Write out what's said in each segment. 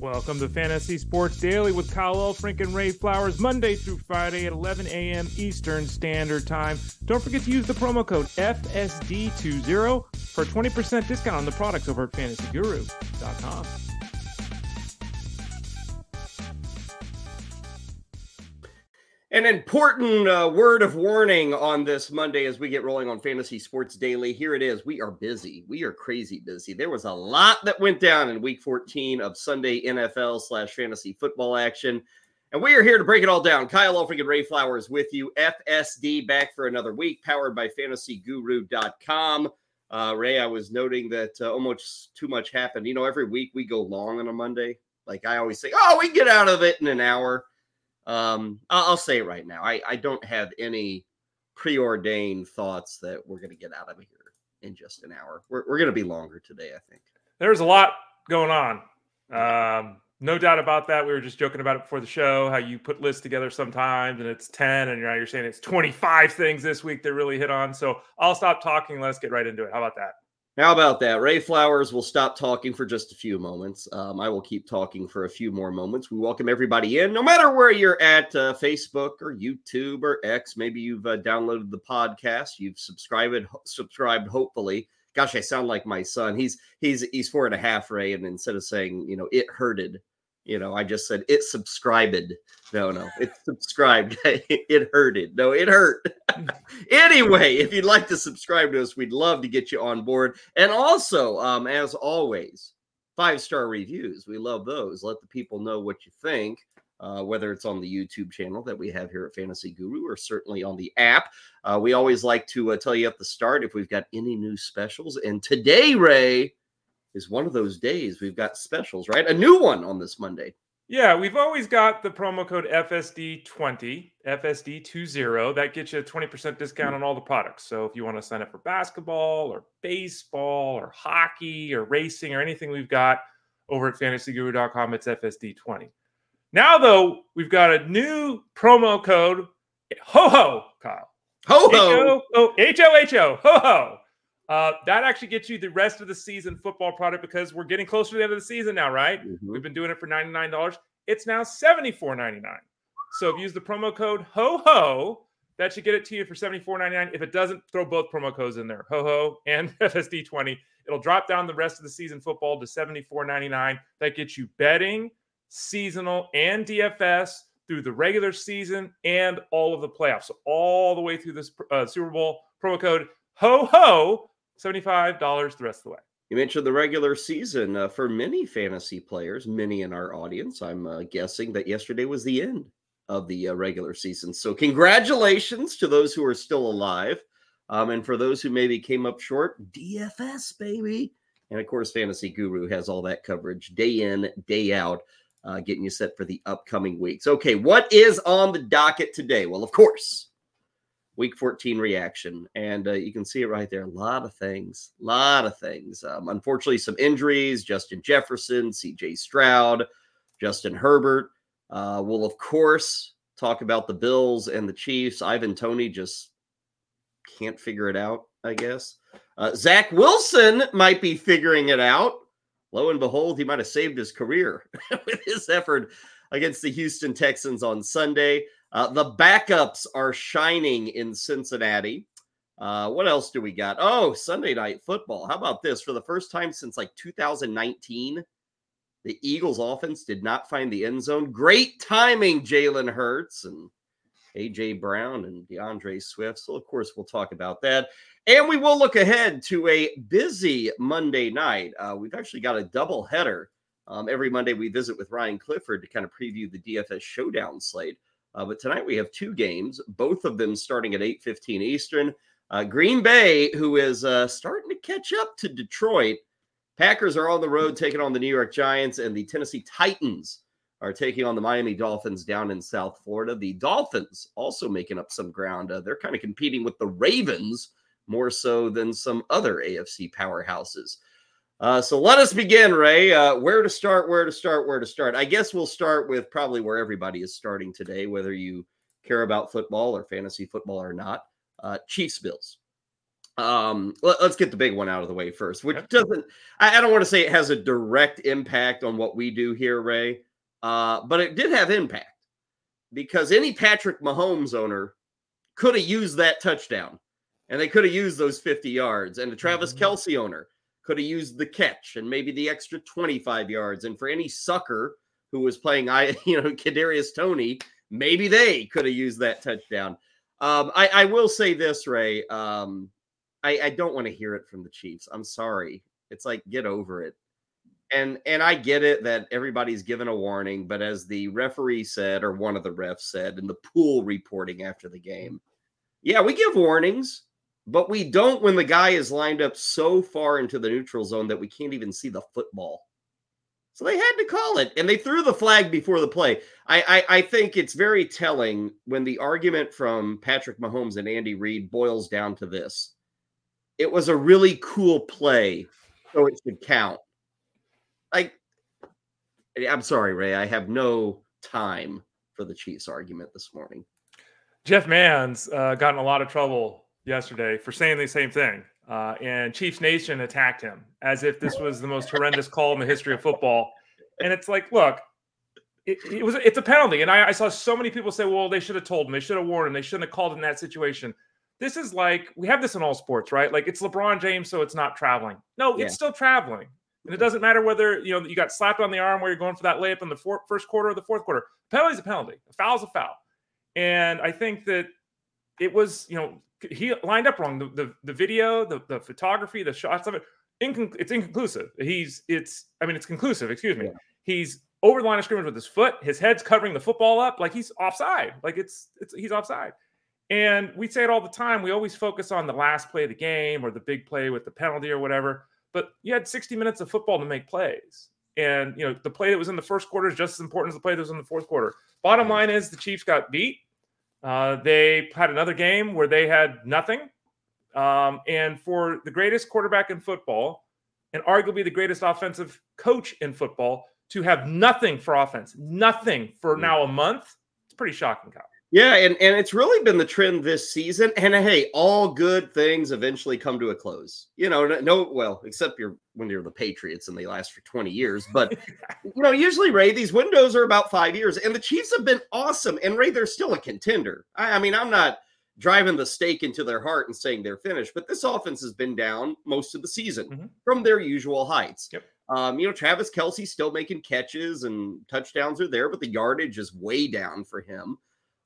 Welcome to Fantasy Sports Daily with Kyle Elfrink and Ray Flowers, Monday through Friday at 11 a.m. Eastern Standard Time. Don't forget to use the promo code FSD20 for a 20% discount on the products over at fantasyguru.com. An important uh, word of warning on this Monday as we get rolling on Fantasy Sports Daily. Here it is. We are busy. We are crazy busy. There was a lot that went down in week 14 of Sunday NFL slash fantasy football action. And we are here to break it all down. Kyle Elfrink and Ray Flowers with you. FSD back for another week, powered by fantasyguru.com. Uh, Ray, I was noting that uh, almost too much happened. You know, every week we go long on a Monday. Like I always say, oh, we get out of it in an hour. Um, I'll, I'll say it right now. I, I don't have any preordained thoughts that we're going to get out of here in just an hour. We're, we're going to be longer today, I think. There's a lot going on. Um, no doubt about that. We were just joking about it before the show, how you put lists together sometimes and it's 10 and now you're saying it's 25 things this week that really hit on. So I'll stop talking. Let's get right into it. How about that? How about that? Ray Flowers will stop talking for just a few moments. Um, I will keep talking for a few more moments. We welcome everybody in, no matter where you're at uh, Facebook or YouTube or X. Maybe you've uh, downloaded the podcast, you've subscribed, subscribed. Hopefully, gosh, I sound like my son. He's he's he's four and a half, Ray, and instead of saying you know it hurted, you know, I just said it subscribed. No, no, it subscribed. it hurted. No, it hurt. anyway, if you'd like to subscribe to us, we'd love to get you on board. And also, um, as always, five star reviews. We love those. Let the people know what you think. Uh, whether it's on the YouTube channel that we have here at Fantasy Guru or certainly on the app. Uh, we always like to uh, tell you at the start if we've got any new specials. And today, Ray, is one of those days we've got specials, right? A new one on this Monday. Yeah, we've always got the promo code FSD20, FSD20. That gets you a 20% discount on all the products. So if you want to sign up for basketball or baseball or hockey or racing or anything we've got over at fantasyguru.com, it's FSD20. Now, though, we've got a new promo code, ho ho, Kyle. Ho ho. H O H O, ho ho. Uh, that actually gets you the rest of the season football product because we're getting closer to the end of the season now, right? Mm-hmm. We've been doing it for $99. It's now $74.99. So if you use the promo code HO HO, that should get it to you for $74.99. If it doesn't, throw both promo codes in there, HO HO and FSD20. It'll drop down the rest of the season football to $74.99. That gets you betting, seasonal, and DFS through the regular season and all of the playoffs. So all the way through this uh, Super Bowl promo code HO HO $75 the rest of the way. You mentioned the regular season uh, for many fantasy players, many in our audience. I'm uh, guessing that yesterday was the end of the uh, regular season. So, congratulations to those who are still alive. Um, and for those who maybe came up short, DFS, baby. And of course, Fantasy Guru has all that coverage day in, day out, uh, getting you set for the upcoming weeks. Okay, what is on the docket today? Well, of course, week 14 reaction. And uh, you can see it right there. A lot of things, a lot of things. Um, unfortunately, some injuries Justin Jefferson, CJ Stroud, Justin Herbert. Uh, we'll, of course, talk about the Bills and the Chiefs. Ivan tony just can't figure it out, I guess. Uh, Zach Wilson might be figuring it out. Lo and behold, he might have saved his career with his effort against the Houston Texans on Sunday. Uh, the backups are shining in Cincinnati. Uh, what else do we got? Oh, Sunday night football. How about this? For the first time since like 2019, the Eagles offense did not find the end zone. Great timing, Jalen Hurts and AJ Brown and D'Andre Swift. So, of course, we'll talk about that. And we will look ahead to a busy Monday night. Uh, we've actually got a double header. Um, every Monday, we visit with Ryan Clifford to kind of preview the DFS showdown slate. Uh, but tonight we have two games, both of them starting at 8:15 Eastern. Uh, Green Bay, who is uh, starting to catch up to Detroit. Packers are on the road taking on the New York Giants, and the Tennessee Titans are taking on the Miami Dolphins down in South Florida. The Dolphins also making up some ground. Uh, they're kind of competing with the Ravens more so than some other AFC powerhouses. Uh, so let us begin, Ray. Uh, where to start, where to start, where to start. I guess we'll start with probably where everybody is starting today, whether you care about football or fantasy football or not. Uh, Chiefs Bills. Um, let, us get the big one out of the way first, which doesn't. I, I don't want to say it has a direct impact on what we do here, Ray, uh, but it did have impact because any Patrick Mahomes owner could have used that touchdown and they could have used those 50 yards. And the Travis mm-hmm. Kelce owner could have used the catch and maybe the extra 25 yards. And for any sucker who was playing, I you know, Kadarius Toney, maybe they could have used that touchdown. Um, I, I will say this, Ray. Um, I, I don't want to hear it from the Chiefs. I'm sorry. It's like get over it. And and I get it that everybody's given a warning, but as the referee said, or one of the refs said in the pool reporting after the game, yeah, we give warnings but we don't when the guy is lined up so far into the neutral zone that we can't even see the football. So they had to call it, and they threw the flag before the play. I, I, I think it's very telling when the argument from Patrick Mahomes and Andy Reid boils down to this: it was a really cool play, so it should count. Like, I'm sorry, Ray, I have no time for the Chiefs argument this morning. Jeff Mans uh, got in a lot of trouble yesterday for saying the same thing. Uh, and Chiefs Nation attacked him as if this was the most horrendous call in the history of football. And it's like, look, it, it was it's a penalty. And I, I, saw so many people say, well, they should have told him, they should have warned him, they shouldn't have called in that situation. This is like we have this in all sports, right? Like it's LeBron James, so it's not traveling. No, yeah. it's still traveling. And it doesn't matter whether you know you got slapped on the arm where you're going for that layup in the four, first quarter or the fourth quarter. Penalty is a penalty. A foul is a foul. And I think that it was, you know, he lined up wrong. The the, the video, the, the photography, the shots of it, it's inconclusive. He's it's I mean it's conclusive. Excuse me. Yeah. He's over the line of scrimmage with his foot. His head's covering the football up like he's offside. Like it's it's he's offside. And we say it all the time. We always focus on the last play of the game or the big play with the penalty or whatever. But you had 60 minutes of football to make plays. And you know, the play that was in the first quarter is just as important as the play that was in the fourth quarter. Bottom line is the Chiefs got beat. Uh, they had another game where they had nothing. Um, and for the greatest quarterback in football, and arguably the greatest offensive coach in football, to have nothing for offense, nothing for mm. now a month, it's pretty shocking, Kyle. Yeah, and, and it's really been the trend this season. And hey, all good things eventually come to a close. You know, no, well, except you're when you're the Patriots and they last for 20 years. But you know, usually Ray, these windows are about five years, and the Chiefs have been awesome. And Ray, they're still a contender. I, I mean, I'm not driving the stake into their heart and saying they're finished, but this offense has been down most of the season mm-hmm. from their usual heights. Yep. Um, you know, Travis Kelce still making catches and touchdowns are there, but the yardage is way down for him.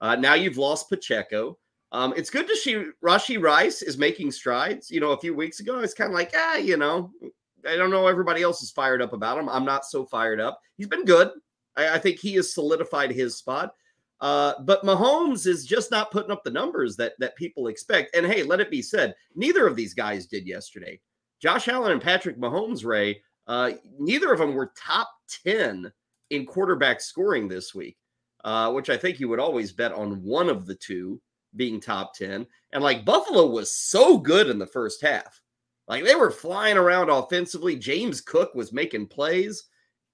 Uh, now you've lost Pacheco. Um, it's good to see Rashee Rice is making strides. You know, a few weeks ago, I was kind of like, ah, you know, I don't know. Everybody else is fired up about him. I'm not so fired up. He's been good. I, I think he has solidified his spot. Uh, but Mahomes is just not putting up the numbers that that people expect. And hey, let it be said, neither of these guys did yesterday. Josh Allen and Patrick Mahomes, Ray, uh, neither of them were top 10 in quarterback scoring this week uh, which I think you would always bet on one of the two being top 10. And like Buffalo was so good in the first half. Like they were flying around offensively. James Cook was making plays,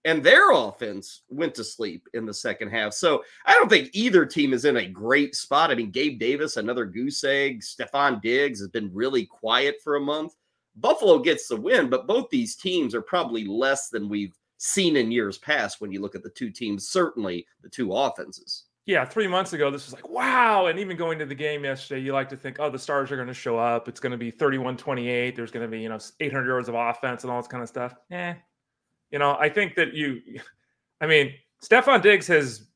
and their offense went to sleep in the second half. So I don't think either team is in a great spot. I mean, Gabe Davis, another goose egg. Stefon Diggs has been really quiet for a month. Buffalo gets the win, but both these teams are probably less than we've seen in years past when you look at the two teams, certainly the two offenses. Yeah, three months ago, this was like, wow. And even going to the game yesterday, you like to think, oh, the stars are going to show up. It's going to be 31 28. There's going to be, you know, 800 yards of offense and all this kind of stuff. Eh. You know, I think that you, I mean, Stefon Diggs has,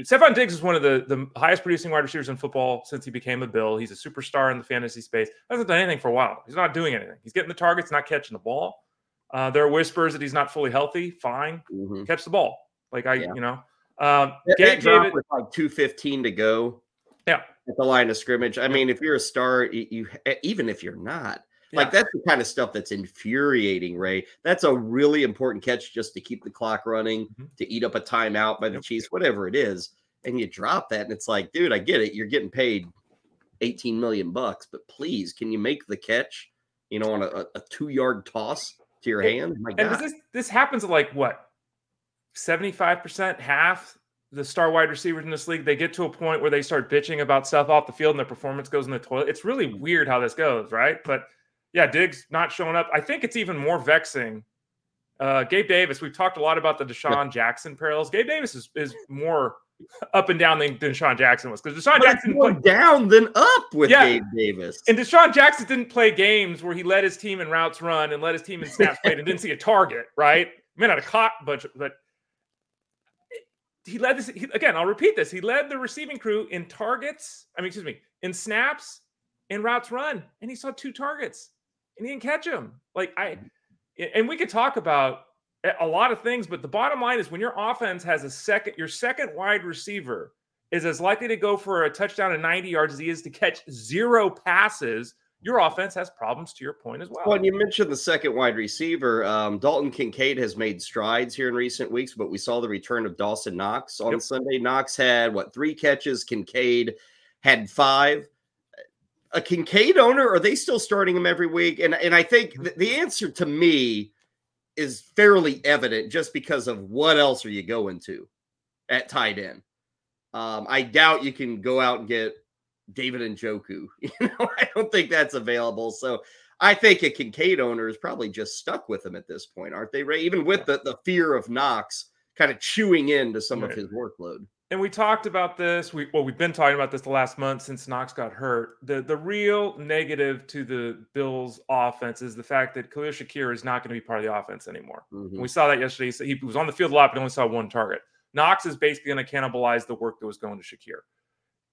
Stefon Diggs is one of the, the highest producing wide receivers in football since he became a Bill. He's a superstar in the fantasy space. Hasn't done anything for a while. He's not doing anything. He's getting the targets, not catching the ball. Uh, there are whispers that he's not fully healthy. Fine, mm-hmm. catch the ball. Like I, yeah. you know, um, Gabe Davis with like two fifteen to go. Yeah, at the line of scrimmage. I mean, if you're a star, you, you even if you're not, like yeah. that's the kind of stuff that's infuriating, Ray. That's a really important catch just to keep the clock running, mm-hmm. to eat up a timeout by the yep. Chiefs, whatever it is. And you drop that, and it's like, dude, I get it. You're getting paid 18 million bucks, but please, can you make the catch? You know, on a, a two yard toss to your hand. and this this happens like what 75% half the star wide receivers in this league, they get to a point where they start bitching about stuff off the field and their performance goes in the toilet. It's really weird how this goes, right? But yeah, Diggs not showing up. I think it's even more vexing. Uh, Gabe Davis, we've talked a lot about the DeSean. Jackson parallels. Gabe Davis is, is more up and down than, DeSean Jackson was because DeSean but Jackson more play, down than up with yeah. Gabe Davis. And DeSean Jackson didn't play games where he led his team in routes run and led his team in snaps played and didn't see a target, right? May not have caught a bunch, but he led this he, again. I'll repeat this. He led the receiving crew in targets. I mean, excuse me, in snaps, in routes run, and he saw two targets, and he didn't catch them. Like I, and we could talk about a lot of things, but the bottom line is when your offense has a second, your second wide receiver is as likely to go for a touchdown and 90 yards as he is to catch zero passes your offense has problems to your point as well. Well, and you mentioned the second wide receiver. Um, Dalton Kincaid has made strides here in recent weeks, but we saw the return of Dawson Knox on yep. Sunday. Knox had what three catches? Kincaid had five. A Kincaid owner, are they still starting him every week? And and I think mm-hmm. the answer to me is fairly evident just because of what else are you going to at tight end. Um, I doubt you can go out and get David Njoku. You know, I don't think that's available. So I think a Kincaid owner is probably just stuck with him at this point, aren't they, Ray? Even with the, the fear of Knox kind of chewing into some right. of his workload. And we talked about this. We well, we've been talking about this the last month since Knox got hurt. The the real negative to the Bills' offense is the fact that Khalil Shakir is not going to be part of the offense anymore. Mm-hmm. We saw that yesterday. So he was on the field a lot, but only saw one target. Knox is basically going to cannibalize the work that was going to Shakir.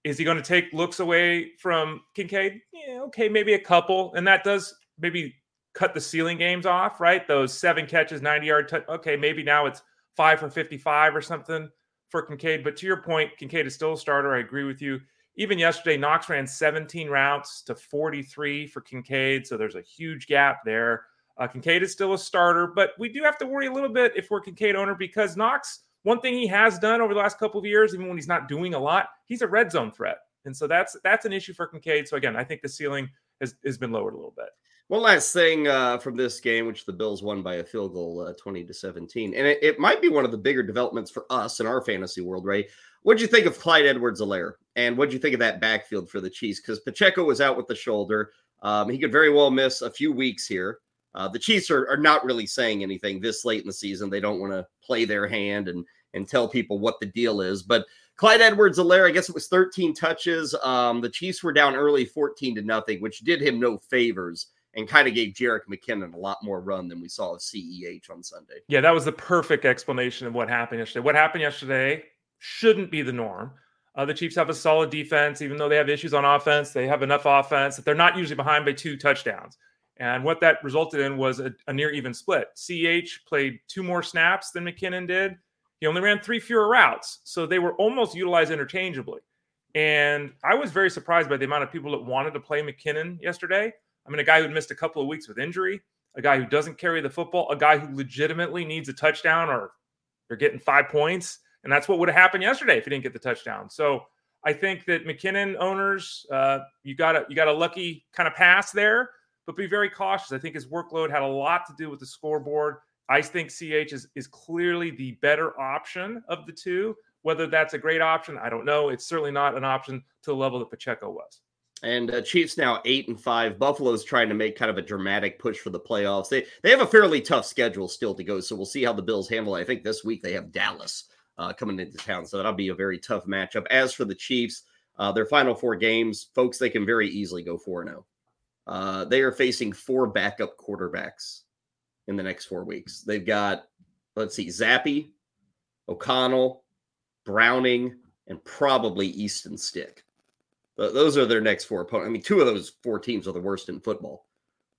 Is he going to take looks away from Kincaid? Yeah, okay, maybe a couple. And that does maybe cut the ceiling games off, right? Those seven catches, 90 yard. T- okay, maybe now it's five for 55 or something for Kincaid. But to your point, Kincaid is still a starter. I agree with you. Even yesterday, Knox ran 17 routes to 43 for Kincaid. So there's a huge gap there. Uh, Kincaid is still a starter, but we do have to worry a little bit if we're Kincaid owner because Knox one thing he has done over the last couple of years, even when he's not doing a lot, he's a red zone threat. And so that's that's an issue for Kincaid. So again, I think the ceiling has, has been lowered a little bit. One last thing uh, from this game, which the Bills won by a field goal, uh, twenty to seventeen, and it, it, might be one of the bigger developments for us in our fantasy world, Ray. What'd you think of Clyde Edwards-Helaire, and what'd you think of that backfield for the Chiefs? Because Pacheco was out with the shoulder, um, he could very well miss a few weeks here. Uh, the Chiefs are, are not really saying anything this late in the season. They don't want to play their hand and and tell people what the deal is. But Clyde Edwards-Helaire, I guess it was 13 touches. Um, the Chiefs were down early 14 to nothing, which did him no favors and kind of gave Jerick McKinnon a lot more run than we saw of CEH on Sunday. Yeah, that was the perfect explanation of what happened yesterday. What happened yesterday shouldn't be the norm. Uh, the Chiefs have a solid defense, even though they have issues on offense. They have enough offense that they're not usually behind by two touchdowns. And what that resulted in was a, a near even split. CEH played two more snaps than McKinnon did. He only ran three fewer routes. So they were almost utilized interchangeably. And I was very surprised by the amount of people that wanted to play McKinnon yesterday. I mean, a guy who missed a couple of weeks with injury, a guy who doesn't carry the football, a guy who legitimately needs a touchdown or they're getting five points. And that's what would have happened yesterday if he didn't get the touchdown. So I think that McKinnon owners, uh, you got a you got a lucky kind of pass there, but be very cautious. I think his workload had a lot to do with the scoreboard. I think CEH is, is clearly the better option of the two. Whether that's a great option, I don't know. It's certainly not an option to the level that Pacheco was. And uh, Chiefs now eight and five. Buffalo's trying to make kind of a dramatic push for the playoffs. They they have a fairly tough schedule still to go, so we'll see how the Bills handle it. I think this week they have Dallas uh, coming into town, so that'll be a very tough matchup. As for the Chiefs, uh, their final four games, folks, they can very easily go four Oh. Uh, they are facing four backup quarterbacks in the next four weeks. They've got, let's see, Zappe, O'Connell, Browning, and probably Easton Stick. Those are their next four opponents. I mean, two of those four teams are the worst in football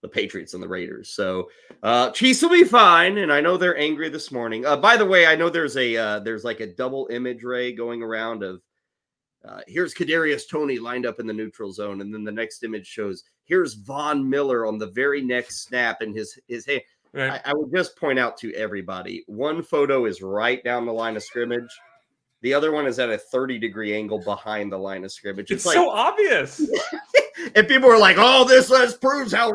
the Patriots and the Raiders. So uh Chiefs will be fine, and I know they're angry this morning. Uh, by the way, I know there's a uh, there's like a double image ray going around of uh, here's Kadarius Toney lined up in the neutral zone, and then the next image shows here's Von Miller on the very next snap, and his his hand. Right. I, I would just point out to everybody one photo is right down the line of scrimmage. The other one is at a 30 degree angle behind the line of scrimmage. It's, it's like, so obvious. and people are like, oh, this, this proves how.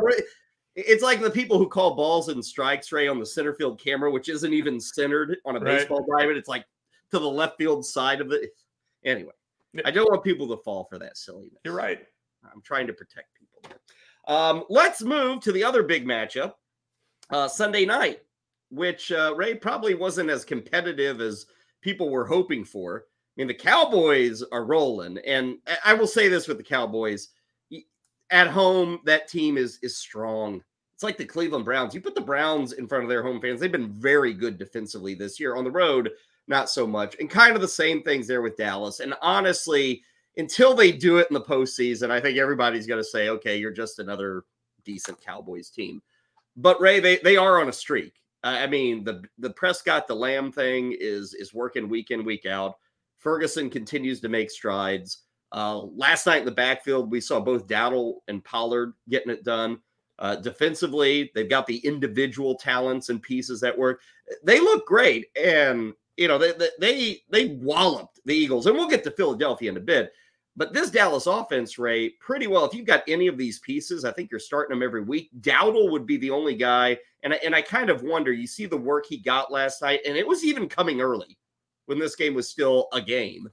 It's like the people who call balls and strikes, Ray, on the center field camera, which isn't even centered on a right. baseball diamond. It's like to the left field side of it. Anyway, I don't want people to fall for that silliness. You're right. I'm trying to protect people. Um, let's move to the other big matchup, uh, Sunday night, which uh, Ray probably wasn't as competitive as people were hoping for. I mean, the Cowboys are rolling, and I will say this with the Cowboys: at home, that team is is strong. It's like the Cleveland Browns. You put the Browns in front of their home fans; they've been very good defensively this year. On the road, not so much, and kind of the same things there with Dallas. And honestly, until they do it in the postseason, I think everybody's going to say, "Okay, you're just another decent Cowboys team." But Ray, they they are on a streak. I mean, the the Prescott the Lamb thing is is working week in week out. Ferguson continues to make strides. Uh, last night in the backfield, we saw both Dowdle and Pollard getting it done. Uh, defensively, they've got the individual talents and pieces that work. They look great, and you know they they they walloped the Eagles, and we'll get to Philadelphia in a bit. But this Dallas offense, Ray, pretty well. If you've got any of these pieces, I think you're starting them every week. Dowdle would be the only guy, and I, and I kind of wonder. You see the work he got last night, and it was even coming early when this game was still a game.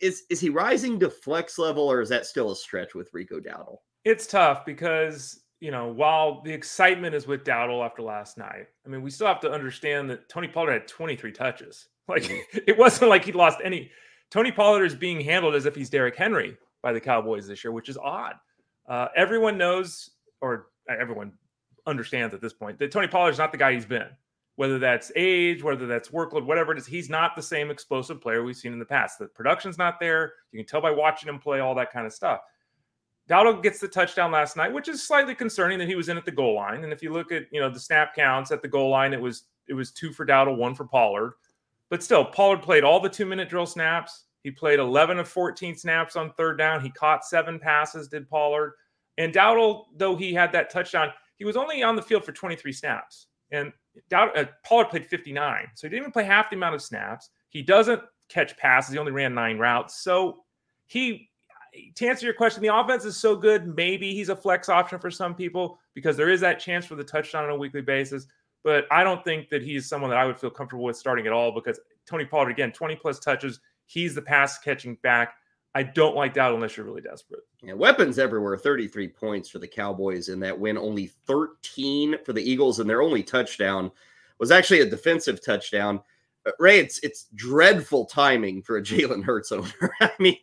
Is is he rising to flex level, or is that still a stretch with Rico Dowdle? It's tough because you know while the excitement is with Dowdle after last night, I mean we still have to understand that Tony Pollard had 23 touches. Like mm-hmm. it wasn't like he lost any. Tony Pollard is being handled as if he's Derrick Henry by the Cowboys this year, which is odd. Uh, everyone knows, or everyone understands at this point, that Tony Pollard is not the guy he's been whether that's age, whether that's workload, whatever it is, he's not the same explosive player we've seen in the past. The production's not there. You can tell by watching him play, all that kind of stuff. Dowdle gets the touchdown last night, which is slightly concerning that he was in at the goal line. And if you look at you know the snap counts at the goal line, it was it was two for Dowdle, one for Pollard. But still, Pollard played all the two minute drill snaps. He played 11 of 14 snaps on third down. He caught seven passes, did Pollard. And Dowdle, though he had that touchdown, he was only on the field for 23 snaps. And Dowd, uh, Pollard played 59, so he didn't even play half the amount of snaps. He doesn't catch passes. He only ran nine routes. So he, to answer your question, the offense is so good. Maybe he's a flex option for some people because there is that chance for the touchdown on a weekly basis. But I don't think that he's someone that I would feel comfortable with starting at all because Tony Pollard, again, 20 plus touches. He's the pass catching back. I don't like that unless you're really desperate. Yeah, weapons everywhere. 33 points for the Cowboys in that win. Only 13 for the Eagles, and their only touchdown was actually a defensive touchdown. Uh, Ray, it's it's dreadful timing for a Jalen Hurts owner. I mean,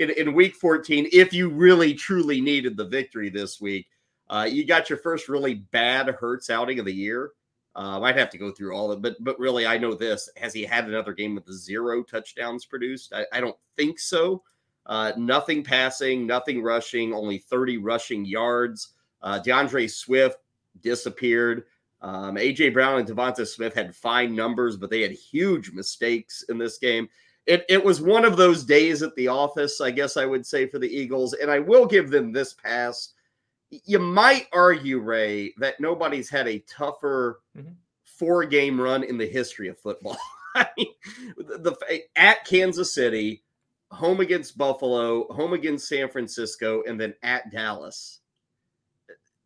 in, in week 14, if you really truly needed the victory this week, uh, you got your first really bad Hurts outing of the year. Uh, I'd have to go through all of it, but but really, I know this. Has he had another game with zero touchdowns produced? I, I don't think so. Uh, nothing passing, nothing rushing, only 30 rushing yards. Uh, D'Andre Swift disappeared. Um, AJ Brown and Devonta Smith had fine numbers, but they had huge mistakes in this game. It, it was one of those days at the office, I guess I would say, for the Eagles. And I will give them this pass. You might argue, Ray, that nobody's had a tougher mm-hmm. four game run in the history of football. I mean, the, the at Kansas City, home against Buffalo, home against San Francisco, and then at Dallas.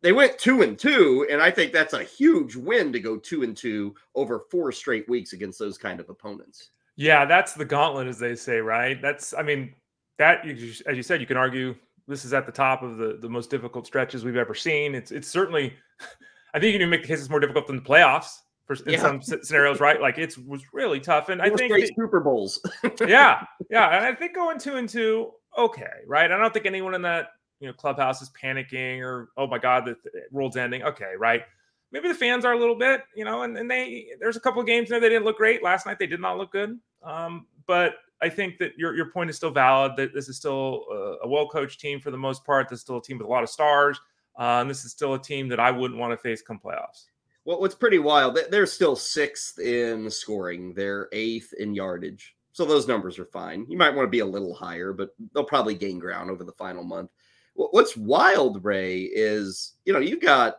They went two and two, and I think that's a huge win to go two and two over four straight weeks against those kind of opponents. Yeah, that's the gauntlet, as they say, right? That's, I mean, that as you said, you can argue this is at the top of the the most difficult stretches we've ever seen. It's it's certainly, I think you can make the case it's more difficult than the playoffs for in yeah. some scenarios, right? Like it was really tough, and I think that, Super Bowls. yeah, yeah, and I think going two and two, okay, right? I don't think anyone in that you know clubhouse is panicking or oh my god, the, the world's ending. Okay, right? Maybe the fans are a little bit, you know, and, and they there's a couple of games there they didn't look great last night. They did not look good, um, but I think that your your point is still valid. That this is still a, a well coached team for the most part. This is still a team with a lot of stars, uh, and this is still a team that I wouldn't want to face come playoffs. Well, what's pretty wild, they're still sixth in scoring. They're eighth in yardage. So those numbers are fine. You might want to be a little higher, but they'll probably gain ground over the final month. What's wild, Ray, is you know, you've got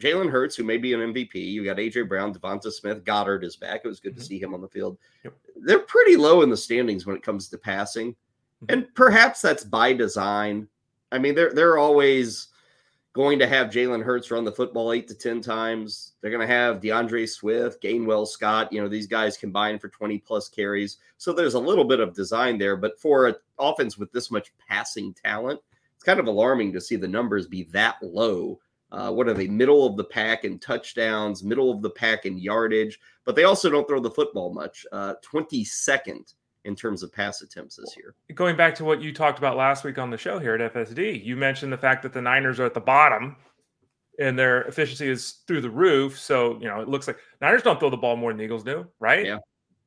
Jalen Hurts, who may be an MVP. You got AJ Brown, Devonta Smith, Goedert is back. It was good mm-hmm. to see him on the field. Yep. They're pretty low in the standings when it comes to passing. Mm-hmm. And perhaps that's by design. I mean, they're they're always going to have Jalen Hurts run the football eight to 10 times. They're going to have D'Andre Swift, Gainwell Scott, you know, these guys combined for 20 plus carries. So there's a little bit of design there. But for an offense with this much passing talent, it's kind of alarming to see the numbers be that low. Uh, what are they? Middle of the pack in touchdowns, middle of the pack in yardage, but they also don't throw the football much. Uh, 22nd in terms of pass attempts this year. Going back to what you talked about last week on the show here at FSD, you mentioned the fact that the Niners are at the bottom and their efficiency is through the roof. So, you know, it looks like Niners don't throw the ball more than the Eagles do, right? Yeah.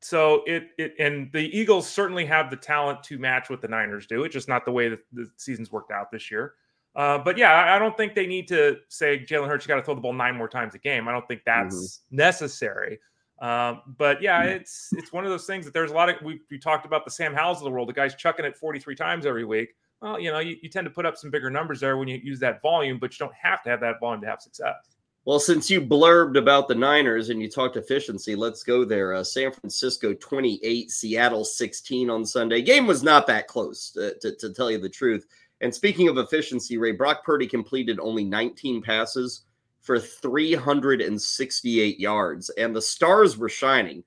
So it it and the Eagles certainly have the talent to match what the Niners do. It's just not the way that the season's worked out this year. Uh, but yeah, I don't think they need to say Jalen Hurts, you got to throw the ball nine more times a game. I don't think that's mm-hmm. necessary. Um, but yeah, it's it's one of those things that there's a lot of we, we talked about the Sam Howells of the world, the guy's chucking it 43 times every week. Well, you know, you, you tend to put up some bigger numbers there when you use that volume, but you don't have to have that volume to have success. Well, since you blurbed about the Niners and you talked efficiency, let's go there. Uh, San Francisco 28, Seattle 16 on Sunday. Game was not that close, to, to, to tell you the truth. And speaking of efficiency, Ray, Brock Purdy completed only 19 passes for 368 yards, and the stars were shining.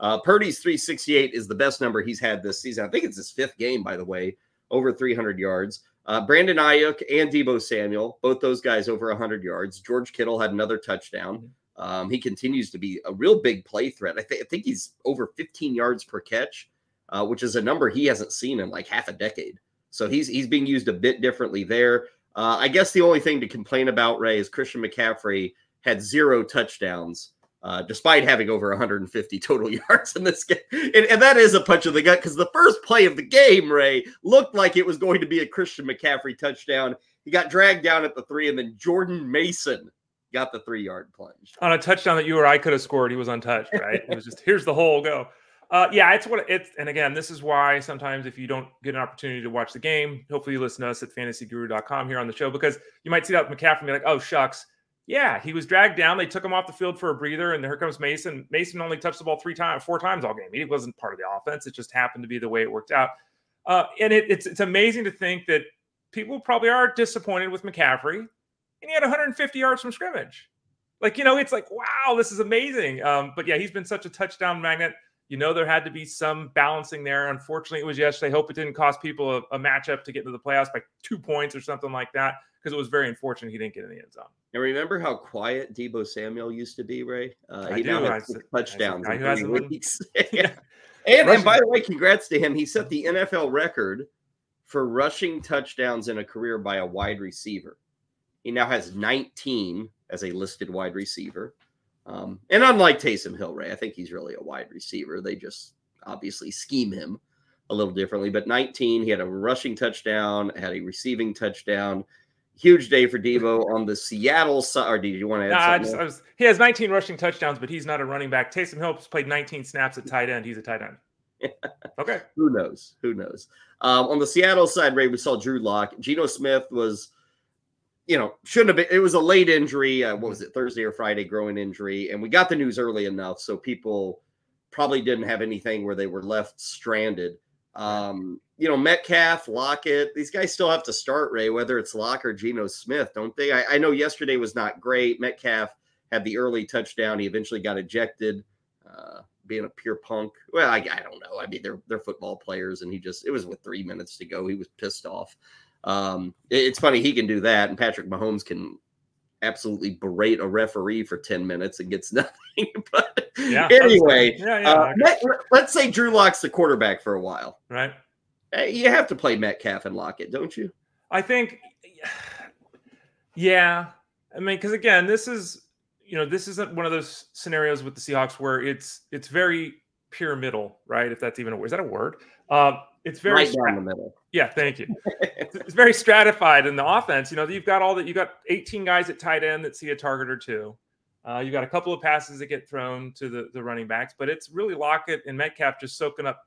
Uh, Purdy's 368 is the best number he's had this season. I think it's his fifth game, by the way, over 300 yards. Uh, Brandon Aiyuk and Deebo Samuel, both those guys over 100 yards. George Kittle had another touchdown. Um, he continues to be a real big play threat. I, th- I think he's over 15 yards per catch, uh, which is a number he hasn't seen in like half a decade. So he's he's being used a bit differently there. Uh, I guess the only thing to complain about, Ray, is Christian McCaffrey had zero touchdowns, uh, despite having over 150 total yards in this game. And, and that is a punch of the gut because the first play of the game, Ray, looked like it was going to be a Christian McCaffrey touchdown. He got dragged down at the three, and then Jordan Mason got the three yard plunge. On a touchdown that you or I could have scored, he was untouched, right? it was just, here's the hole, go. Uh, yeah, it's what it's, and again, this is why sometimes if you don't get an opportunity to watch the game, hopefully you listen to us at fantasyguru.com here on the show because you might see that McCaffrey and be like, oh, shucks. Yeah, he was dragged down. They took him off the field for a breather, and here comes Mason. Mason only touched the ball three times, four times all game. He wasn't part of the offense. It just happened to be the way it worked out. Uh, and it, it's it's amazing to think that people probably are disappointed with McCaffrey, and he had 150 yards from scrimmage. Like you know, it's like wow, this is amazing. Um, but yeah, he's been such a touchdown magnet. You know, there had to be some balancing there. Unfortunately, it was yesterday. Hope it didn't cost people a, a matchup to get into the playoffs by two points or something like that, because it was very unfortunate he didn't get in the end zone. And remember how quiet Deebo Samuel used to be, Ray? Uh, he now has touchdowns in three weeks. yeah. and, and by the way, congrats to him. He set the NFL record for rushing touchdowns in a career by a wide receiver. He now has 19 as a listed wide receiver. Um, and unlike Taysom Hill, Ray, I think he's really a wide receiver. They just obviously scheme him a little differently. But 19, he had a rushing touchdown, had a receiving touchdown. Huge day for Deebo on the Seattle side. Or did you want to add nah, just, I was, he has 19 rushing touchdowns, but he's not a running back. Taysom Hill played 19 snaps at tight end. He's a tight end. okay. Who knows? Who knows? Um, on the Seattle side, Ray, we saw Drew Lock. Geno Smith was you know, shouldn't have been. It was a late injury. Uh, what was it, Thursday or Friday, growing injury, and we got the news early enough, so people probably didn't have anything where they were left stranded. Um, you know, Metcalf, Lockett, these guys still have to start, Ray, whether it's Lock or Geno Smith, don't they? I, I know yesterday was not great. Metcalf had the early touchdown. He eventually got ejected, uh, being a pure punk. Well, I, I don't know. I mean, they're they're football players, and he just it was with three minutes to go. He was pissed off. Um, it's funny he can do that, and Patrick Mahomes can absolutely berate a referee for 10 minutes and gets nothing. but yeah, anyway, yeah, yeah, uh, Met, let's say Drew Lock's the quarterback for a while. Right. You have to play Metcalf and Lockett, don't you? I think, yeah. I mean, because again, this is, you know, this isn't one of those scenarios with the Seahawks where it's it's very pyramidal, right? If that's even a word. Is that a word? Um, it's very right down the middle. Yeah, thank you. it's very stratified in the offense. You know, you've got all that. You got 18 guys at tight end that see a target or two. Uh, you got a couple of passes that get thrown to the, the running backs, but it's really Lockett and Metcalf just soaking up,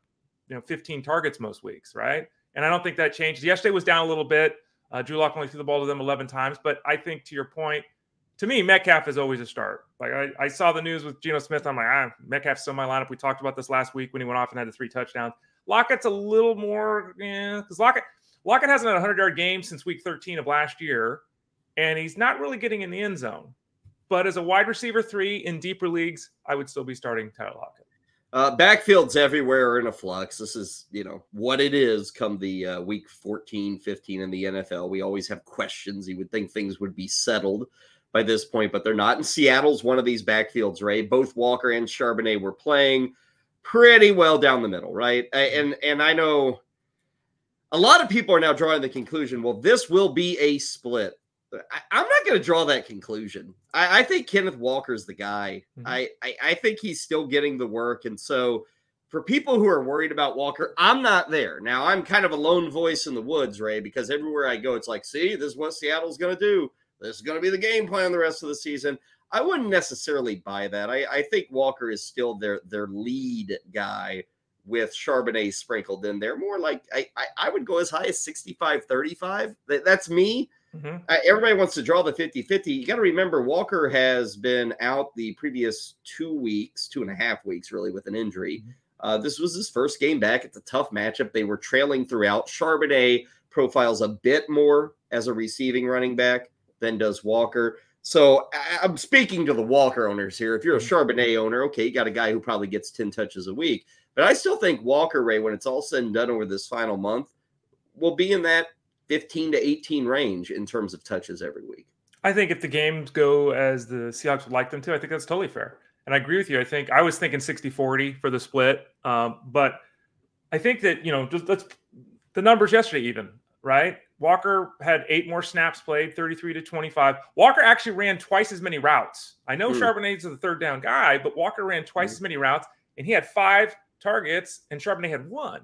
you know, 15 targets most weeks, right? And I don't think that changed. Yesterday was down a little bit. Uh, Drew Lock only threw the ball to them 11 times, but I think to your point, to me, Metcalf is always a start. Like I, I saw the news with Geno Smith. I'm like, ah, Metcalf's still my lineup. We talked about this last week when he went off and had the three touchdowns. Lockett's a little more, yeah, because Lockett Lockett hasn't had a 100 yard game since week 13 of last year. and he's not really getting in the end zone. But as a wide receiver three in deeper leagues, I would still be starting Tyler Lockett. Uh, backfields everywhere are in a flux. This is, you know, what it is come the uh, week 14, 15 in the NFL. We always have questions. You would think things would be settled by this point, but they're not. And Seattle's one of these backfields, Ray. Both Walker and Charbonnet were playing pretty well down the middle, right? And and I know a lot of people are now drawing the conclusion, well, this will be a split. I, am not going to draw that conclusion. I, I, think Kenneth Walker's the guy. Mm-hmm. I, I, I think he's still getting the work, and so for people who are worried about Walker, I'm not there. Now I'm kind of a lone voice in the woods, Ray, because everywhere I go, it's like, see, this is what Seattle's going to do. This is going to be the game plan the rest of the season. I wouldn't necessarily buy that. I, I think Walker is still their their lead guy with Charbonnet sprinkled in there. More like I, I, I would go as high as 65 35. That, that's me. Mm-hmm. Uh, everybody wants to draw the 50 50. You got to remember, Walker has been out the previous two weeks, two and a half weeks, really, with an injury. Mm-hmm. Uh, this was his first game back. It's a tough matchup. They were trailing throughout. Charbonnet profiles a bit more as a receiving running back than does Walker. So I'm speaking to the Walker owners here. If you're a mm-hmm. Charbonnet owner, okay, you got a guy who probably gets 10 touches a week. But I still think Walker Ray, when it's all said and done over this final month, will be in that 15 to 18 range in terms of touches every week. I think if the games go as the Seahawks would like them to, I think that's totally fair. And I agree with you. I think I was thinking 60 40 for the split. Um, but I think that, you know, just let's the numbers yesterday, even, right? Walker had eight more snaps played, 33 to 25. Walker actually ran twice as many routes. I know mm. Charbonnet's the third down guy, but Walker ran twice mm. as many routes, and he had five targets, and Charbonnet had one.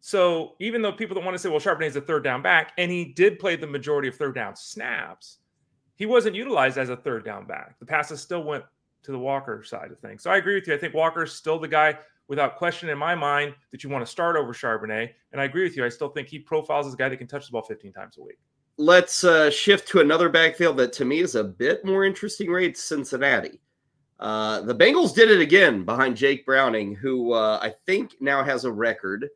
So even though people don't want to say, well, Charbonnet's a third down back, and he did play the majority of third down snaps, he wasn't utilized as a third down back. The passes still went to the Walker side of things. So I agree with you. I think Walker's still the guy without question in my mind that you want to start over Charbonnet. And I agree with you. I still think he profiles as a guy that can touch the ball 15 times a week. Let's uh, shift to another backfield that to me is a bit more interesting rate Cincinnati. Uh, the Bengals did it again behind Jake Browning, who uh, I think now has a record.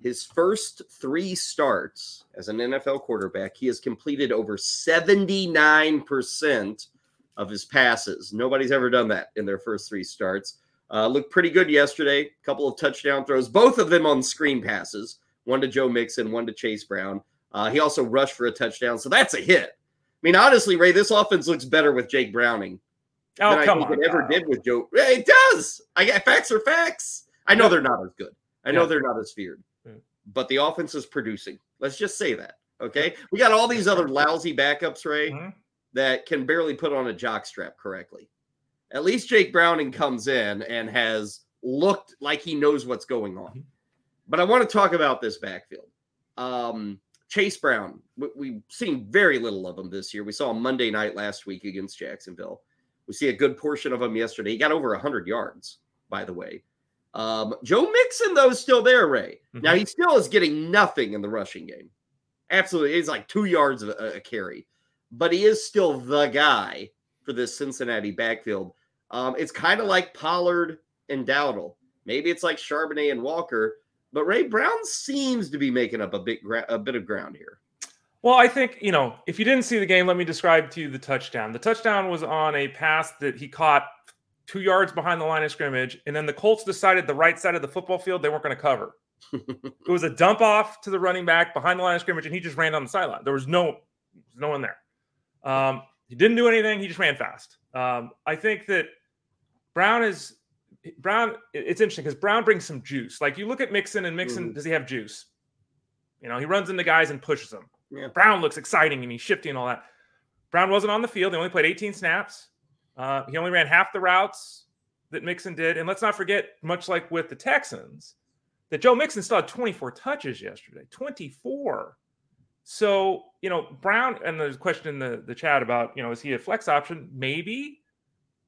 His first three starts as an NFL quarterback, he has completed over 79% of his passes. Nobody's ever done that in their first three starts. Uh, looked pretty good yesterday. A couple of touchdown throws, both of them on screen passes. One to Joe Mixon, one to Chase Brown. Uh, he also rushed for a touchdown, so that's a hit. I mean, honestly, Ray, this offense looks better with Jake Browning Oh, than come I think on, it ever did with Joe. Yeah, It does. I get facts are facts. I know yeah. they're not as good. I know yeah. they're not as feared, yeah. but the offense is producing. Let's just say that. Okay, we got all these other lousy backups, Ray, mm-hmm. that can barely put on a jock strap correctly. At least Jake Browning comes in and has looked like he knows what's going on. Mm-hmm. But I want to talk about this backfield. Um, Chase Brown, we, have seen very little of him this year. We saw him Monday night last week against Jacksonville. We see a good portion of him yesterday. He got over 100 yards, by the way. Um, Joe Mixon, though, is still there, Ray. Mm-hmm. Now, he still is getting nothing in the rushing game. Absolutely. He's like two yards of a, a carry, but he is still the guy for this Cincinnati backfield. Um, it's kind of like Pollard and Dowdle. Maybe it's like Charbonnet and Walker, but Ray Brown seems to be making up a bit gra- a bit of ground here. Well, I think, you know, if you didn't see the game, let me describe to you the touchdown. The touchdown was on a pass that he caught two yards behind the line of scrimmage. And then the Colts decided the right side of the football field they weren't going to cover. it was a dump off to the running back behind the line of scrimmage, and he just ran on the sideline. There was no, no one there. Um, he didn't do anything. He just ran fast. Um, I think that Brown is Brown. It's interesting because Brown brings some juice. Like you look at Mixon, and Mixon, mm. does he have juice? You know, he runs into guys and pushes them. Yeah. Brown looks exciting and he's shifty and all that. Brown wasn't on the field. He only played 18 snaps. Uh, he only ran half the routes that Mixon did. And let's not forget, much like with the Texans, that Joe Mixon still had 24 touches yesterday. 24. So, you know, Brown, and there's a question in the, the chat about, you know, is he a flex option? Maybe.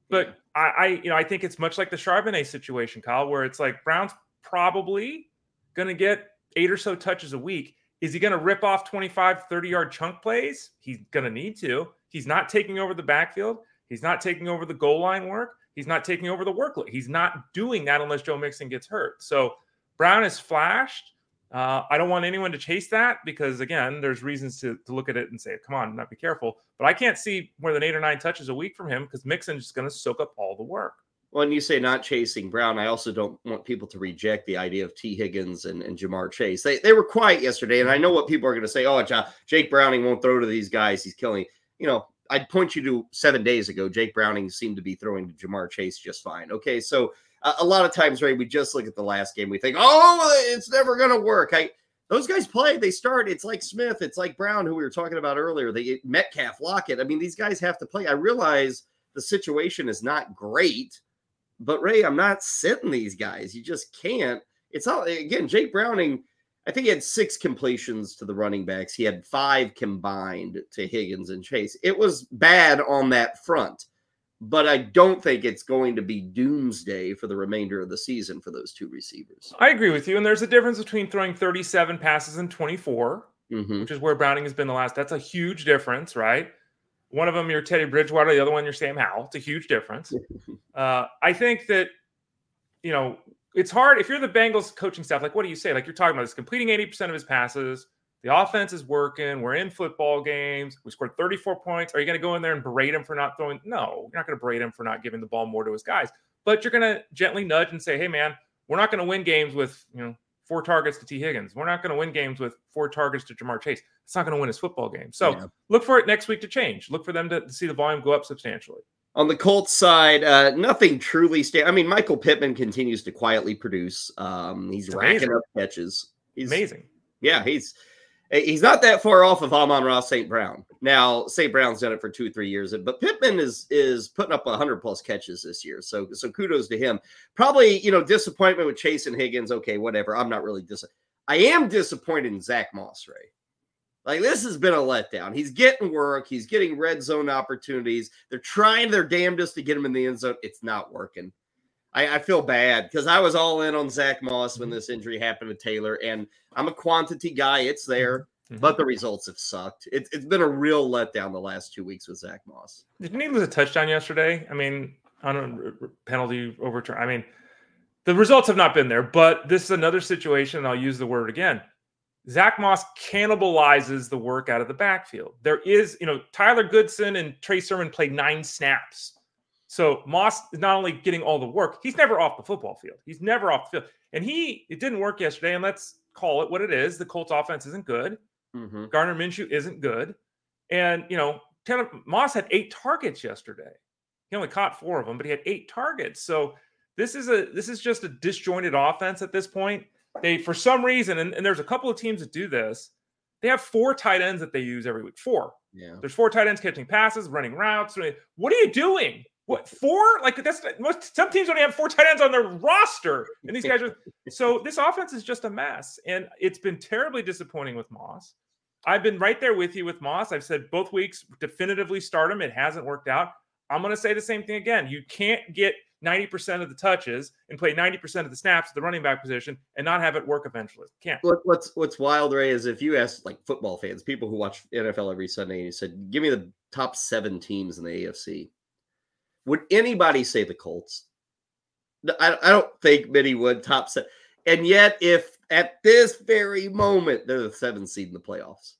But. I, I, you know, I think it's much like the Charbonnet situation, Kyle, where it's like Brown's probably going to get eight or so touches a week. Is he going to rip off 25, 30 yard chunk plays? He's going to need to. He's not taking over the backfield. He's not taking over the goal line work. He's not taking over the workload. He's not doing that unless Joe Mixon gets hurt. So Brown has flashed. Uh, I don't want anyone to chase that because, again, there's reasons to, to look at it and say, come on, not be careful. But I can't see more than eight or nine touches a week from him because Mixon's just going to soak up all the work. When you say not chasing Brown, I also don't want people to reject the idea of Tee Higgins and, and Ja'Marr Chase. They, they were quiet yesterday, and I know what people are going to say. Oh, Jake Browning won't throw to these guys. He's killing. You know, I'd point you to seven days ago. Jake Browning seemed to be throwing to Ja'Marr Chase just fine. Okay, so a lot of times, Ray, we just look at the last game. We think, oh, it's never going to work. I those guys play. They start. It's like Smith. It's like Brown, who we were talking about earlier. They Metcalf, Lockett. I mean, these guys have to play. I realize the situation is not great but Ray, I'm not sitting these guys. You just can't. It's all again, Jake Browning. I think he had six completions to the running backs. He had five combined to Higgins and Chase. It was bad on that front, but I don't think it's going to be doomsday for the remainder of the season for those two receivers. I agree with you. And there's a difference between throwing 37 passes and 24, mm-hmm. which is where Browning has been the last. That's a huge difference, right? One of them, you're Teddy Bridgewater. The other one, you're Sam Howell. It's a huge difference. Uh, I think that, you know, it's hard if you're the Bengals coaching staff. Like, what do you say? Like, you're talking about this completing 80% of his passes. The offense is working. We're in football games. We scored 34 points. Are you going to go in there and berate him for not throwing? No, you're not going to berate him for not giving the ball more to his guys. But you're going to gently nudge and say, hey, man, we're not going to win games with, you know, four targets to T. Higgins. We're not going to win games with four targets to Ja'Marr Chase. It's not going to win his football game. So yeah. look for it next week to change. Look for them to, to, see the volume go up substantially. On the Colts side, uh, nothing truly. Sta- I mean, Michael Pittman continues to quietly produce. Um, he's it's racking amazing. up catches. He's amazing. Yeah, he's he's not that far off of Amon-Ra St. Brown. Now, St. Brown's done it for two, three years, but Pittman is is putting up 100 plus catches this year. So, so kudos to him. Probably, you know, disappointment with Chase and Higgins. Okay, whatever. I'm not really dis. I am disappointed in Zack Moss, Ray. Like this has been a letdown. He's getting work. He's getting red zone opportunities. They're trying their damnedest to get him in the end zone. It's not working. I, I feel bad because I was all in on Zack Moss when mm-hmm. this injury happened to Taylor, and I'm a quantity guy. It's there, mm-hmm. but the results have sucked. It, it's been a real letdown the last two weeks with Zack Moss. Didn't he lose a touchdown yesterday? I mean, on a penalty overturn. I mean, the results have not been there, but this is another situation. I'll use the word again. Zack Moss cannibalizes the work out of the backfield. There is, you know, Tyler Goodson and Trey Sermon played nine snaps so Moss is not only getting all the work, he's never off the football field. He's never off the field. And he, it didn't work yesterday. And let's call it what it is. The Colts offense isn't good. Mm-hmm. Gardner Minshew isn't good. And, you know, Tanner, Moss had eight targets yesterday. He only caught four of them, but he had eight targets. So this is a this is just a disjointed offense at this point. They, for some reason, and, and there's a couple of teams that do this, they have four tight ends that they use every week. Four. Yeah. There's four tight ends catching passes, running routes. What are you doing? What four? Like that's most some teams only have four tight ends on their roster, and these guys are so this offense is just a mess, and it's been terribly disappointing with Moss. I've been right there with you with Moss. I've said both weeks definitively start him. It hasn't worked out. I'm going to say the same thing again. You can't get 90% of the touches and play 90% of the snaps at the running back position and not have it work eventually. Can't. what's what's wild, Ray, is if you ask like football fans, people who watch NFL every Sunday, and you said, "Give me the top seven teams in the AFC," Would anybody say the Colts? I, I don't think many would top set. And yet, if at this very moment they're the seventh seed in the playoffs,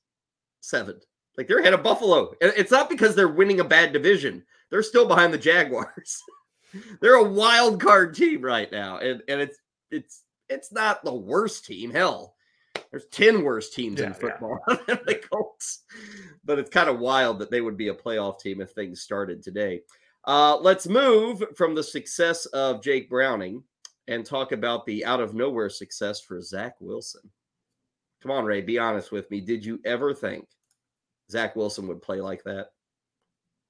seven, like they're ahead of Buffalo. And it's not because they're winning a bad division; they're still behind the Jaguars. they're a wild card team right now, and and it's it's it's not the worst team. Hell, there's 10 worse teams yeah, in football yeah. than the Colts. But it's kind of wild that they would be a playoff team if things started today. Uh, let's move from the success of Jake Browning and talk about the out of nowhere success for Zach Wilson. Come on, Ray, be honest with me. Did you ever think Zach Wilson would play like that?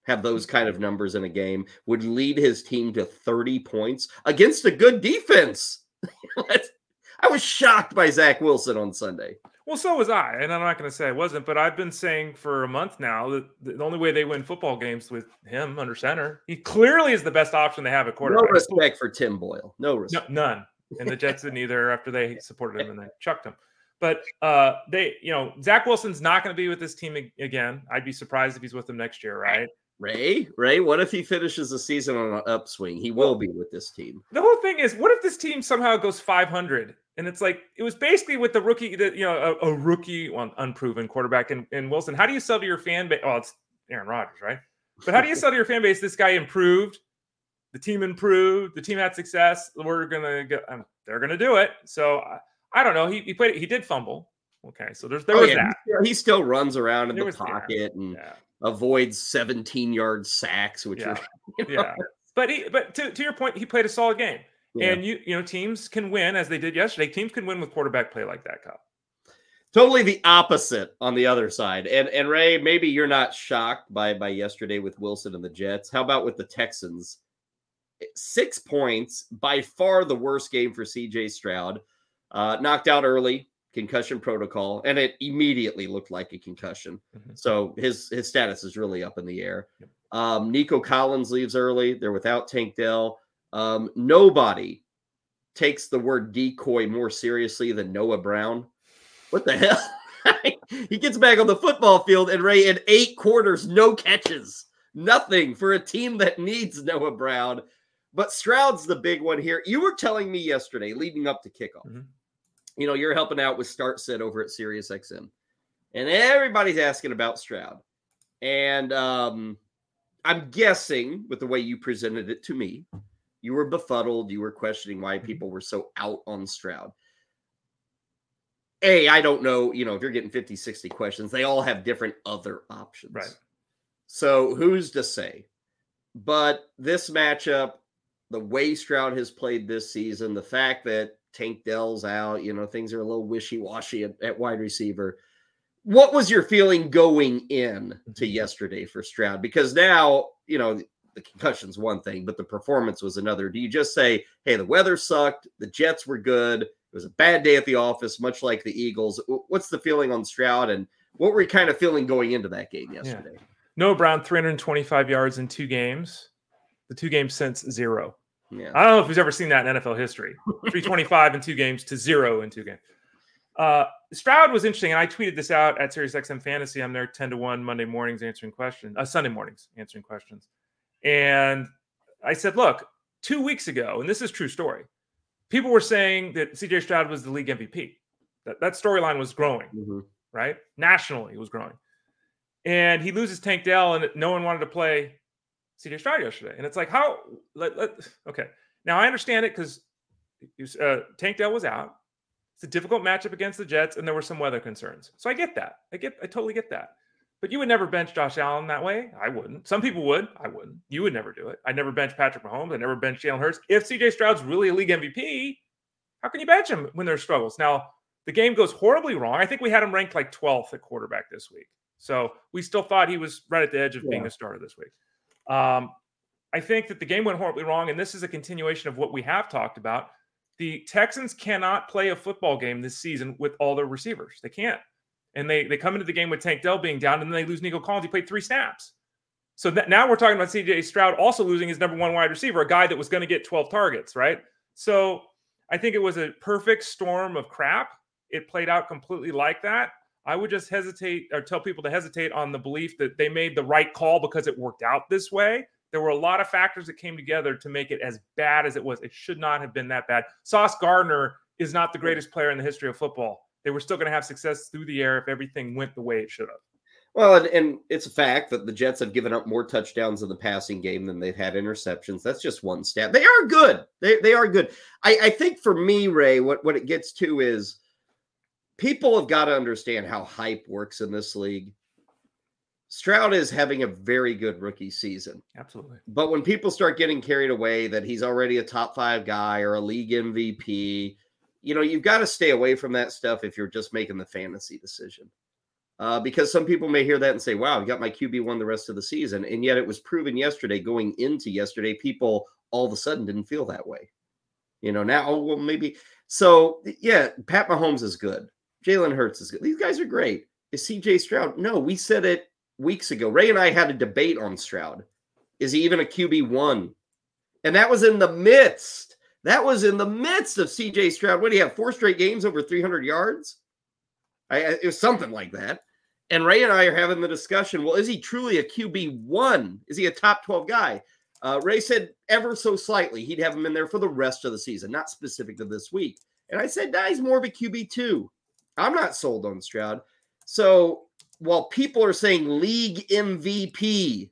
Have those kind of numbers in a game, would lead his team to 30 points against a good defense. I was shocked by Zach Wilson on Sunday. Well, so was I, and I'm not going to say I wasn't, but I've been saying for a month now that the only way they win football games with him under center, he clearly is the best option they have at quarterback. No respect for Tim Boyle. No respect. No, none. And the Jets didn't either after they supported him and they chucked him. But uh, they, you know, Zach Wilson's not going to be with this team again. I'd be surprised if he's with them next year, right? Ray, Ray, what if he finishes the season on an upswing? He will be with this team. The whole thing is, what if this team somehow goes 500 And it's like it was basically with the rookie, that you know, a, a rookie, well, unproven quarterback in, in Wilson. How do you sell to your fan base? Well, it's Aaron Rodgers, right? But how do you sell to your fan base? This guy improved, the team improved, the team had success. We're gonna get, um, they're gonna do it. So I, I don't know. He, he played, he did fumble. Okay, so there's there oh, was yeah. that. He still runs around in there the pocket and yeah. avoids 17 yard sacks, which yeah. Are, you know. yeah. But he, but to, to your point, he played a solid game. Yeah. And you, you know, teams can win as they did yesterday. Teams can win with quarterback play like that, Kyle. Totally the opposite on the other side. And and Ray, maybe you're not shocked by by yesterday with Wilson and the Jets. How about with the Texans? Six points, by far the worst game for CJ Stroud. Uh, knocked out early, concussion protocol, and it immediately looked like a concussion. Mm-hmm. So his his status is really up in the air. Um, Nico Collins leaves early. They're without Tank Dell. Um, nobody takes the word decoy more seriously than Noah Brown. What the hell? he gets back on the football field and Ray in eight quarters, no catches, nothing for a team that needs Noah Brown. But Stroud's the big one here. You were telling me yesterday, leading up to kickoff, mm-hmm. you know, you're helping out with Start Set over at SiriusXM, and everybody's asking about Stroud. And um, I'm guessing with the way you presented it to me, you were befuddled. You were questioning why mm-hmm. people were so out on Stroud. A, I don't know, you know, if you're getting 50, 60 questions, they all have different other options. Right. So who's to say? But this matchup, the way Stroud has played this season, the fact that Tank Dell's out, you know, things are a little wishy washy at, at, wide receiver. What was your feeling going in to mm-hmm. yesterday for Stroud? Because now, you know, the concussion's one thing, but the performance was another. Do you just say, hey, the weather sucked, the Jets were good, it was a bad day at the office, much like the Eagles? What's the feeling on Stroud, and what were you kind of feeling going into that game yesterday? Yeah. Noah Brown, 325 yards in two games. The two games since zero. Yeah. I don't know if he's ever seen that in NFL history. 325 in two games to zero in two games. Uh, Stroud was interesting, and I tweeted this out at SiriusXM Fantasy. I'm there 10 to 1 Monday mornings answering questions, uh, Sunday mornings answering questions. And I said, look, two weeks ago, and this is true story, people were saying that CJ Stroud was the league MVP. That, that storyline was growing, mm-hmm. right? Nationally, it was growing. And he loses Tank Dell, and no one wanted to play CJ Stroud yesterday. And it's like, how? Let, let, okay. Now I understand it because uh, Tank Dell was out. It's a difficult matchup against the Jets, and there were some weather concerns. So I get that. I get. I totally get that. But you would never bench Josh Allen that way. I wouldn't. Some people would. I wouldn't. You would never do it. I'd never bench Patrick Mahomes. I'd never bench Jalen Hurts. If CJ Stroud's really a league MVP, how can you bench him when there's struggles? Now, the game goes horribly wrong. I think we had him ranked like 12th at quarterback this week. So we still thought he was right at the edge of yeah. being a starter this week. Um, I think that the game went horribly wrong. And this is a continuation of what we have talked about. The Texans cannot play a football game this season with all their receivers. They can't and they they come into the game with Tank Dell being down, and then they lose Nico Collins. He played three snaps. So now we're talking about CJ Stroud also losing his number one wide receiver, a guy that was going to get 12 targets, right? So I think it was a perfect storm of crap. It played out completely like that. I would just hesitate or tell people to hesitate on the belief that they made the right call because it worked out this way. There were a lot of factors that came together to make it as bad as it was. It should not have been that bad. Sauce Gardner is not the greatest player in the history of football they were still going to have success through the air if everything went the way it should have. Well, and, and, it's a fact that the Jets have given up more touchdowns in the passing game than they've had interceptions. That's just one stat. They are good. They, they are good. I, I think for me, Ray, what, what it gets to is people have got to understand how hype works in this league. Stroud is having a very good rookie season. Absolutely. But when people start getting carried away that he's already a top five guy or a league MVP, you know, you've got to stay away from that stuff if you're just making the fantasy decision. Uh, because some people may hear that and say, wow, you got my QB1 the rest of the season. And yet it was proven yesterday, going into yesterday, people all of a sudden didn't feel that way. You know, now, oh, well, maybe. So, yeah, Pat Mahomes is good. Jalen Hurts is good. These guys are great. Is CJ Stroud? No, we said it weeks ago. Ray and I had a debate on Stroud. Is he even a QB1? And that was in the midst that was in the midst of CJ Stroud. What do you have? Four straight games over 300 yards? I, it was something like that. And Ray and I are having the discussion. Well, is he truly a QB one? Is he a top 12 guy? Uh, Ray said ever so slightly he'd have him in there for the rest of the season, not specific to this week. And I said, nah, he's more of a QB2. I'm not sold on Stroud. So while people are saying league MVP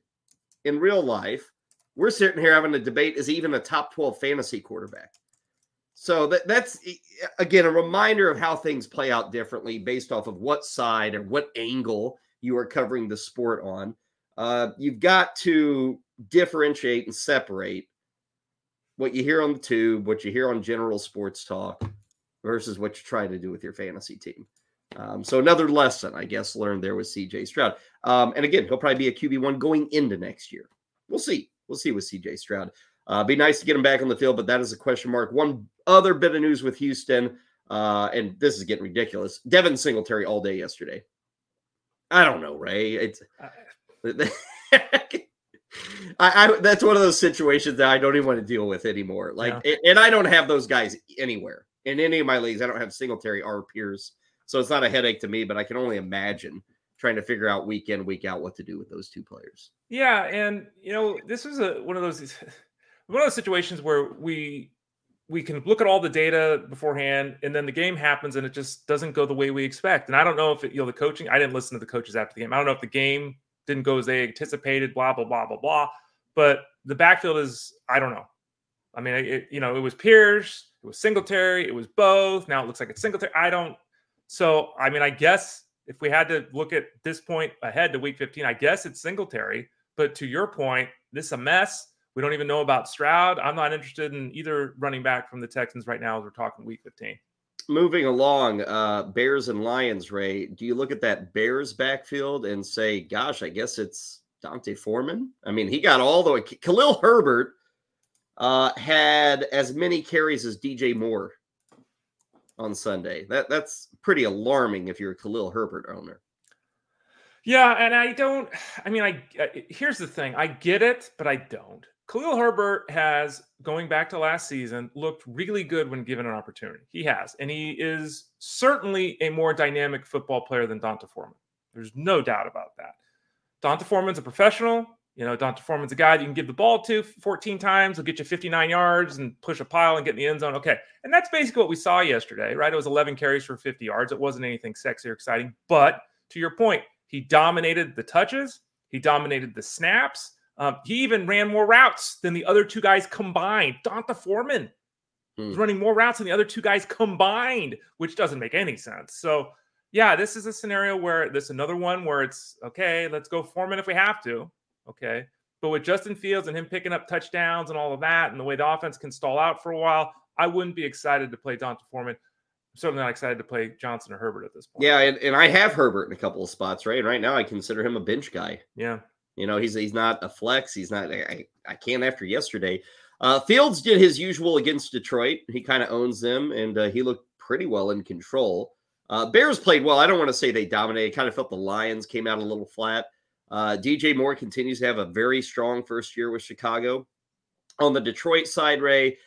in real life, we're sitting here having a debate is even a top 12 fantasy quarterback. So that, that's again a reminder of how things play out differently based off of what side or what angle you are covering the sport on. Uh, you've got to differentiate and separate what you hear on the tube, what you hear on general sports talk, versus what you try to do with your fantasy team. Um, so another lesson, I guess, learned there with CJ Stroud. Um, and again, he'll probably be a QB one going into next year. We'll see. We'll see with CJ Stroud. Uh, be nice to get him back on the field, but that is a question mark. One other bit of news with Houston, uh, and this is getting ridiculous. Devin Singletary all day yesterday. I don't know, Ray. It's I, I, that's one of those situations that I don't even want to deal with anymore. Like, yeah. and I don't have those guys anywhere in any of my leagues. I don't have Singletary or Pierce, so it's not a headache to me. But I can only imagine trying to figure out week in week out what to do with those two players. Yeah, and you know, this is a one of those one of those situations where we we can look at all the data beforehand and then the game happens and it just doesn't go the way we expect. And I don't know if it, you know the coaching, I didn't listen to the coaches after the game. I don't know if the game didn't go as they anticipated, blah, blah, blah, blah, blah. But the backfield is, I don't know. I mean, it, you know, it was Pierce, it was Singletary, it was both. Now it looks like it's Singletary. I don't. So, I mean, I guess if we had to look at this point ahead to week 15, I guess it's Singletary. But to your point, this is a mess. We don't even know about Stroud. I'm not interested in either running back from the Texans right now as we're talking week 15. Moving along, uh, Bears and Lions, Ray. Do you look at that Bears backfield and say, gosh, I guess it's D'Onta Foreman? I mean, he got all the way. Khalil Herbert uh, had as many carries as DJ Moore on Sunday. That That's pretty alarming if you're a Khalil Herbert owner. Yeah, and I don't. I mean, I here's the thing. I get it, but I don't. Khalil Herbert has, going back to last season, looked really good when given an opportunity. He has, and he is certainly a more dynamic football player than D'Onta Foreman. There's no doubt about that. D'Onta Foreman's a professional. You know, D'Onta Foreman's a guy that you can give the ball to 14 times. He'll get you 59 yards and push a pile and get in the end zone. Okay. And that's basically what we saw yesterday, right? It was 11 carries for 50 yards. It wasn't anything sexy or exciting. But to your point, he dominated the touches, he dominated the snaps. Um, he even ran more routes than the other two guys combined. D'Onta Foreman hmm. was running more routes than the other two guys combined, which doesn't make any sense. So, yeah, this is a scenario where this another one where it's okay, let's go Foreman if we have to. Okay. But with Justin Fields and him picking up touchdowns and all of that, and the way the offense can stall out for a while, I wouldn't be excited to play D'Onta Foreman. I'm certainly not excited to play Johnson or Herbert at this point. Yeah, and, and I have Herbert in a couple of spots, right? And right now I consider him a bench guy. Yeah. You know, he's he's not a flex. He's not. I, I can't after yesterday. Uh, Fields did his usual against Detroit. He kind of owns them, and uh, he looked pretty well in control. Uh, Bears played well. I don't want to say they dominated. Kind of felt the Lions came out a little flat. Uh, DJ Moore continues to have a very strong first year with Chicago. On the Detroit side, Ray,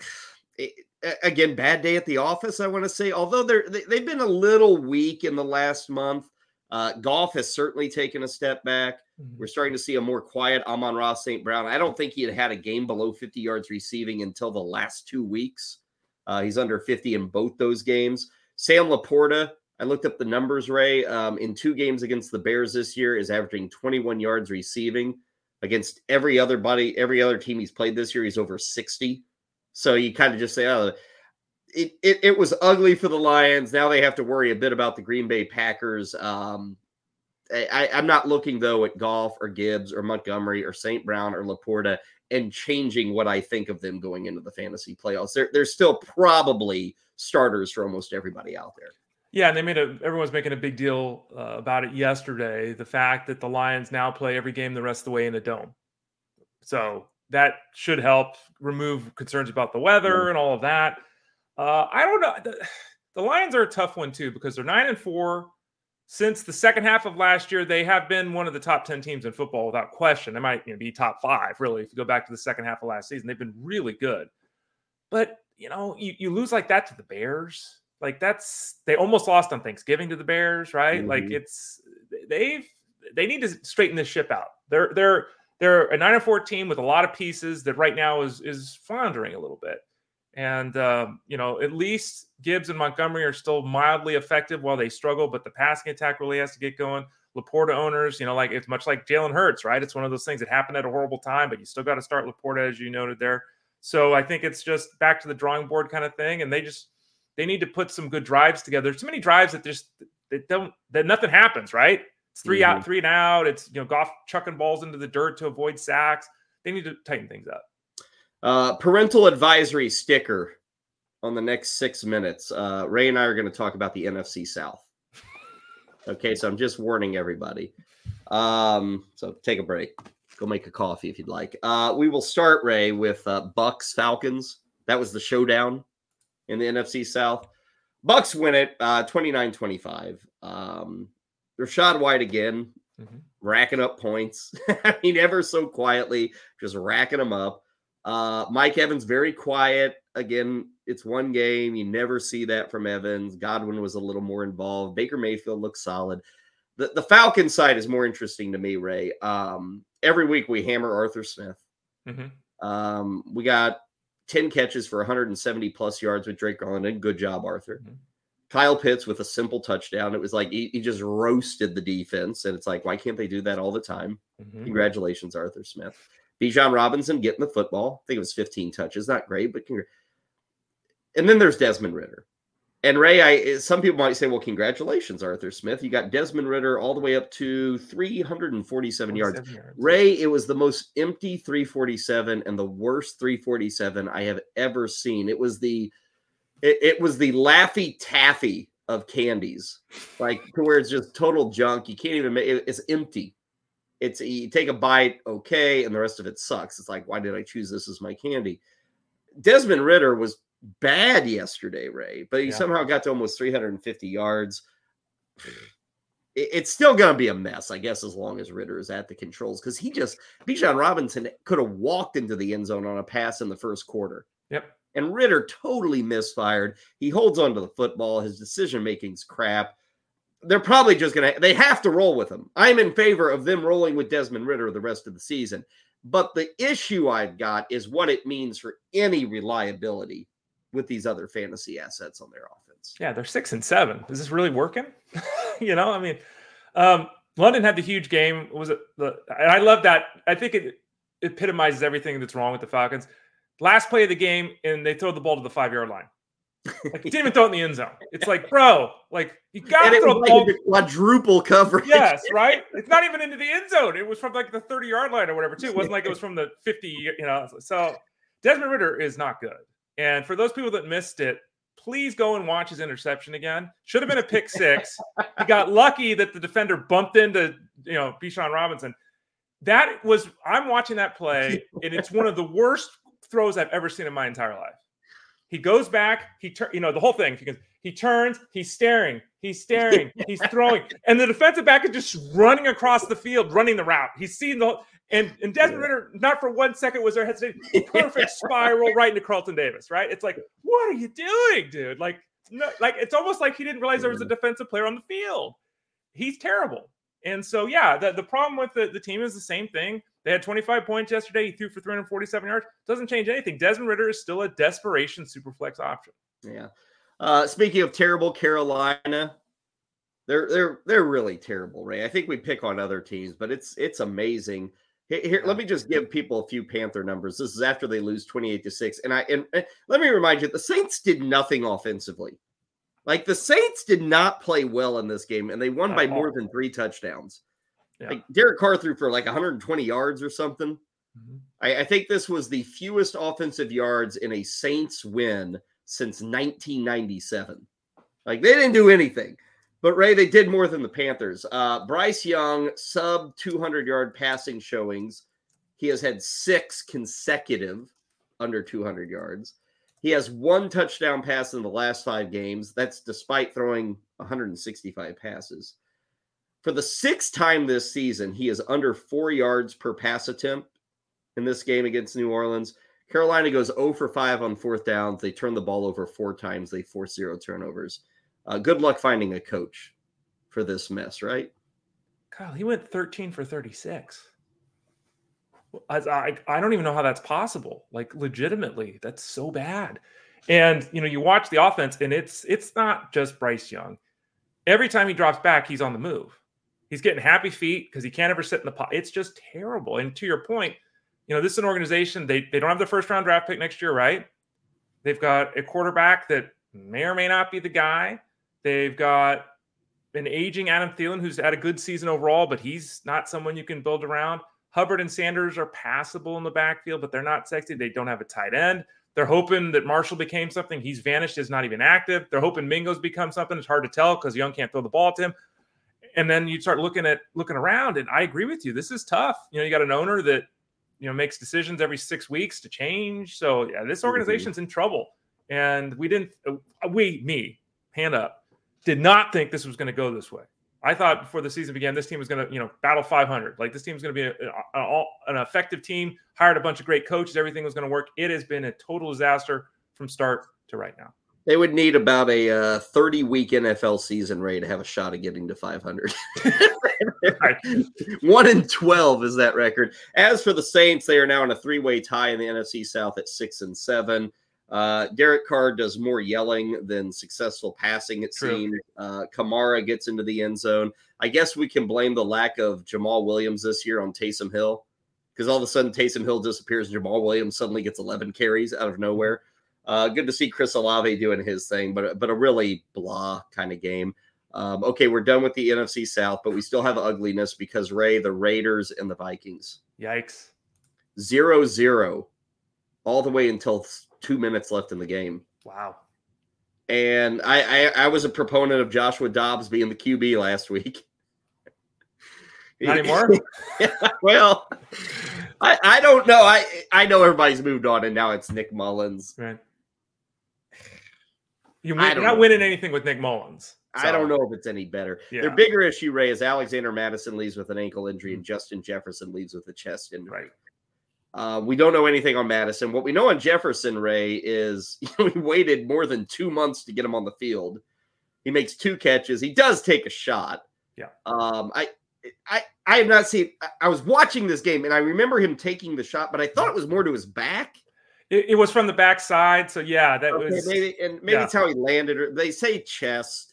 it, again, bad day at the office. I want to say, although they're they, have been a little weak in the last month. Uh, Goff has certainly taken a step back. Mm-hmm. We're starting to see a more quiet Amon-Ra St. Brown. I don't think he had had a game below 50 yards receiving until the last two weeks. Uh, he's under 50 in both those games. Sam LaPorta, I looked up the numbers, Ray. Um, in two games against the Bears this year, is averaging 21 yards receiving. Against every other body, every other team he's played this year, he's over 60. So you kind of just say, oh, it, it, it was ugly for the Lions. Now they have to worry a bit about the Green Bay Packers. Um, I, am not looking though at Goff or Gibbs or Montgomery or St. Brown or LaPorta and changing what I think of them going into the fantasy playoffs. They're they're still probably starters for almost everybody out there. Yeah, and they made a everyone's making a big deal uh, about it yesterday. The fact that the Lions now play every game the rest of the way in a dome. So that should help remove concerns about the weather and all of that. Uh, I don't know. The, the Lions are a tough one too because they're nine and four. Since the second half of last year, they have been one of the top ten teams in football without question. They might you know, be top five, really, if you go back to the second half of last season. They've been really good, but you know, you, you lose like that to the Bears. Like that's they almost lost on Thanksgiving to the Bears, right? Mm-hmm. Like it's they've they need to straighten this ship out. They're they're they're a nine and four team with a lot of pieces that right now is is floundering a little bit. And, uh, you know, at least Gibbs and Montgomery are still mildly effective while they struggle, but the passing attack really has to get going. LaPorta owners, you know, like it's much like Jalen Hurts, right? It's one of those things that happened at a horrible time, but you still got to start LaPorta, as you noted there. So I think it's just back to the drawing board kind of thing. And they just, they need to put some good drives together. There's too many drives that just, that don't, that nothing happens, right? It's 3 mm-hmm. out, three and out. It's, you know, Goff chucking balls into the dirt to avoid sacks. They need to tighten things up. Uh, parental advisory sticker on the next six minutes. Uh, Ray and I are going to talk about the NFC South. Okay, so I'm just warning everybody. Um, so take a break. Go make a coffee if you'd like. Uh, we will start Ray with uh, Bucks Falcons. That was the showdown in the NFC South. Bucks win it uh, 29-25. Um, Rachaad White again, mm-hmm. racking up points. I mean, ever so quietly, just racking them up. Uh, Mike Evans very quiet. Again, it's one game. You never see that from Evans. Godwin was a little more involved. Baker Mayfield looks solid. The the Falcon side is more interesting to me, Ray. Um, every week we hammer Arthur Smith. Mm-hmm. Um, we got 10 catches for 170 plus yards with Drake Garland. Good job, Arthur. Mm-hmm. Kyle Pitts with a simple touchdown. It was like he, he, just roasted the defense. And it's like, why can't they do that all the time? Mm-hmm. Congratulations, Arthur Smith. Bijan Robinson getting the football. I think it was 15 touches. Not great, but congr- and then there's Desmond Ridder. And Ray, I eh, some people might say, well, congratulations, Arthur Smith. You got Desmond Ridder all the way up to 347 yards. yards. Ray, it was the most empty 347 and the worst 347 I have ever seen. It was the it, it was the laffy taffy of candies, like to where it's just total junk. You can't even make it, it's empty it's you take a bite, okay, and the rest of it sucks. It's like, why did I choose this as my candy? Desmond Ridder was bad yesterday, Ray, but he yeah. somehow got to almost 350 yards. Mm. it's still going to be a mess, I guess, as long as Ridder is at the controls because he just Bijan Robinson could have walked into the end zone on a pass in the first quarter. Yep. And Ridder totally misfired. He holds onto the football. His decision making's crap they're probably just going to, they have to roll with him. I'm in favor of them rolling with Desmond Ridder the rest of the season. But the issue I've got is what it means for any reliability with these other fantasy assets on their offense. Yeah, they're six and seven. Is this really working? you know, I mean, um, London had the huge game. Was it the? And I love that. I think it epitomizes everything that's wrong with the Falcons. Last play of the game, and they throw the ball to the five yard line. Like didn't even throw it in the end zone. It's like, bro, like you got to throw the ball. Quadruple coverage. Yes, right. It's not even into the end zone. It was from like the thirty yard line or whatever. Too. It wasn't like it was from the fifty. You know. So Desmond Ridder is not good. And for those people that missed it, please go and watch his interception again. Should have been a pick six. he got lucky that the defender bumped into you know Bijan Robinson. That was I'm watching that play, and it's one of the worst throws I've ever seen in my entire life. He goes back. He turn, you know, the whole thing. Because he turns. He's staring. He's staring. He's throwing, and the defensive back is just running across the field, running the route. He's seen the and and Desmond Ridder, not for one second was there hesitation. Perfect spiral right into Carlton Davis. Right? It's like, what are you doing, dude? Like, no, like it's almost like he didn't realize there was a defensive player on the field. He's terrible. And so, yeah, the, the problem with the, the team is the same thing. They had 25 points yesterday. He threw for 347 yards. Doesn't change anything. Desmond Ridder is still a desperation super flex option. Yeah. Uh, speaking of terrible, Carolina, they're they're they're really terrible, Ray. I think we pick on other teams, but it's it's amazing. Here, let me just give people a few Panther numbers. This is after they lose 28 to 6. And I and, and let me remind you, the Saints did nothing offensively. Like the Saints did not play well in this game, and they won by more than three touchdowns. Yeah. Like Derek Carr threw for like 120 yards or something. Mm-hmm. I, I, think this was the fewest offensive yards in a Saints win since 1997. Like they didn't do anything. But Ray, they did more than the Panthers. Uh, Bryce Young, sub 200 yard passing showings. He has had six consecutive under 200 yards. He has one touchdown pass in the last five games. That's despite throwing 165 passes. For the sixth time this season, he is under four yards per pass attempt in this game against New Orleans. Carolina goes 0 for 5 on fourth downs. They turn the ball over four times. They force zero turnovers. Uh, good luck finding a coach for this mess, right? Kyle, he went 13 for 36. I, I, I don't even know how that's possible. Like, legitimately, that's so bad. And you know, you watch the offense, and it's it's not just Bryce Young. Every time he drops back, he's on the move. He's getting happy feet because he can't ever sit in the pot. It's just terrible. And to your point, you know, this is an organization, they, they don't have the first round draft pick next year, right? They've got a quarterback that may or may not be the guy. They've got an aging Adam Thielen who's had a good season overall, but he's not someone you can build around. Hubbard and Sanders are passable in the backfield, but they're not sexy. They don't have a tight end. They're hoping that Marshall became something. He's vanished, is not even active. They're hoping Mingo's become something. It's hard to tell because Young can't throw the ball to him. And then you start looking at looking around, and I agree with you. This is tough. You know, you got an owner that you know makes decisions every six weeks to change. So yeah, this mm-hmm. organization's in trouble. And we didn't uh, we me hand up did not think this was going to go this way. I thought before the season began, this team was going to, you know, battle 500. Like this team was going to be a, a, a, an effective team. Hired a bunch of great coaches. Everything was going to work. It has been a total disaster from start to right now. They would need about a uh, 30 week NFL season, Ray, to have a shot of getting to 500. One in 12 is that record. As for the Saints, they are now in a three way tie in the NFC South at six and seven. Uh, Derek Carr does more yelling than successful passing, it True. seems. Uh, Kamara gets into the end zone. I guess we can blame the lack of Jamaal Williams this year on Taysom Hill because all of a sudden Taysom Hill disappears and Jamaal Williams suddenly gets 11 carries out of nowhere. Uh, good to see Chris Olave doing his thing, but but a really blah kind of game. Um, okay, we're done with the NFC South, but we still have ugliness because Ray, the Raiders and the Vikings. Yikes. Zero zero all the way until two minutes left in the game. Wow. And I, I, I was a proponent of Joshua Dobbs being the QB last week. Not anymore. well, I, I don't know. I I know everybody's moved on, and now it's Nick Mullens. Right. You are not know. winning anything with Nick Mullens. So. I don't know if it's any better. Yeah. Their bigger issue, Ray, is Alexander Mattison leaves with an ankle injury, and mm. Justin Jefferson leaves with a chest injury. Right. Uh, we don't know anything on Mattison. What we know on Jefferson Ray is you know, we waited more than two months to get him on the field. He makes two catches. He does take a shot. Yeah. Um, I, I, I have not seen. I was watching this game and I remember him taking the shot, but I thought it was more to his back. It, it was from the backside, so yeah, that okay, was maybe, and maybe yeah. it's how he landed. Or They say chest.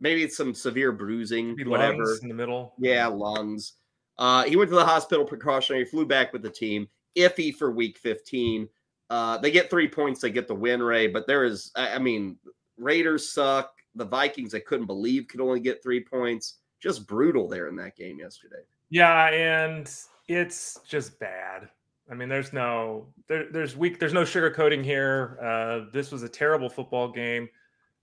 Maybe it's some severe bruising, maybe whatever in the middle. Yeah, lungs. Uh, he went to the hospital precautionary, flew back with the team iffy for week 15. Uh, they get three points, they get the win, Ray. But there is, I mean, Raiders suck. The Vikings, I couldn't believe could only get three points. Just brutal there in that game yesterday. Yeah, and it's just bad. I mean, there's no there, there's weak there's no sugarcoating here. Uh, this was a terrible football game.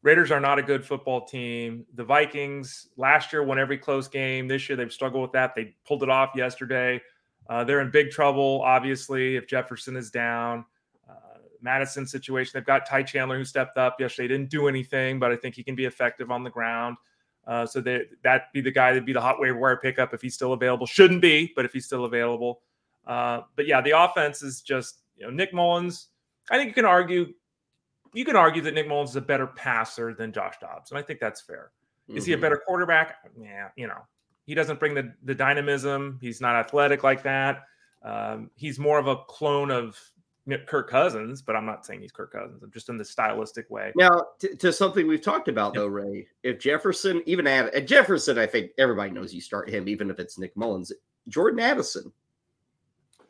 Raiders are not a good football team. The Vikings last year won every close game. This year they've struggled with that. They pulled it off yesterday. Uh, they're in big trouble, obviously, if Jefferson is down. Uh, Mattison situation, they've got Ty Chandler who stepped up yesterday. Didn't do anything, but I think he can be effective on the ground. Uh, so they, that'd be the guy that'd be the hot waiver wire pickup if he's still available. Shouldn't be, but if he's still available. Uh, but yeah, the offense is just you know Nick Mullens. I think you can argue you can argue that Nick Mullens is a better passer than Josh Dobbs, and I think that's fair. Is mm-hmm. he a mm-hmm. better quarterback? Yeah, you know, he doesn't bring the, the dynamism. He's not athletic like that. Um, he's more of a clone of Kirk Cousins, but I'm not saying he's Kirk Cousins. I'm just in the stylistic way. Now, to, to something we've talked about though, Ray. If Jefferson, even at Jefferson, I think everybody knows you start him, even if it's Nick Mullens. Jordan Addison.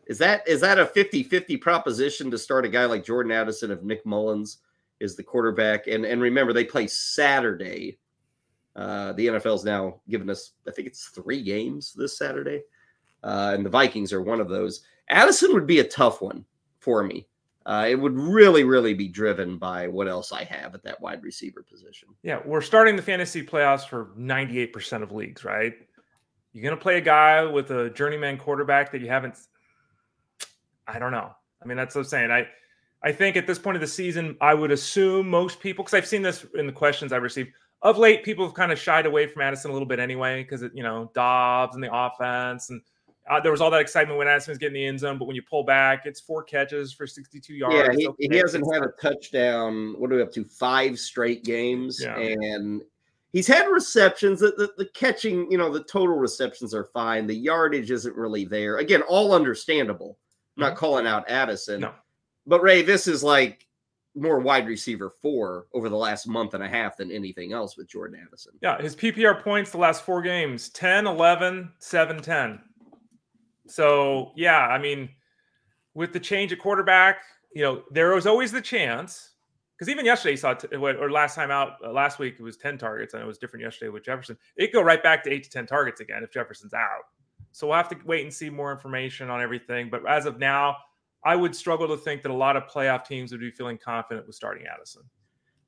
Is that is that a 50-50 proposition to start a guy like Jordan Addison if Nick Mullens is the quarterback? And and remember, they play Saturday uh, the NFL's now given us, I think it's three games this Saturday, uh, and the Vikings are one of those. Addison would be a tough one for me. Uh, it would really, really be driven by what else I have at that wide receiver position. Yeah, we're starting the fantasy playoffs for 98% of leagues, right? You're going to play a guy with a journeyman quarterback that you haven't. I don't know. I mean, that's what I'm saying. I, I think at this point of the season, I would assume most people, because I've seen this in the questions I've received, of late, people have kind of shied away from Addison a little bit anyway, because you know Dobbs and the offense, and uh, there was all that excitement when Addison was getting the end zone. But when you pull back, it's four catches for 62 yards. Yeah, he, okay. he hasn't had a touchdown. What are we up to? Five straight games, yeah. and he's had receptions. The, the, the catching, you know, the total receptions are fine. The yardage isn't really there. Again, all understandable. I'm not mm-hmm. calling out Addison. No. But Ray, this is like more wide receiver four over the last month and a half than anything else with Jordan Addison. Yeah, his PPR points the last four games 10, 11, 7, 10. So, yeah, I mean, with the change at quarterback, you know, there was always the chance because even yesterday, you saw, t- or last time out, uh, last week, it was 10 targets, and it was different yesterday with Jefferson. It go right back to eight to 10 targets again if Jefferson's out. So we'll have to wait and see more information on everything. But as of now, I would struggle to think that a lot of playoff teams would be feeling confident with starting Addison.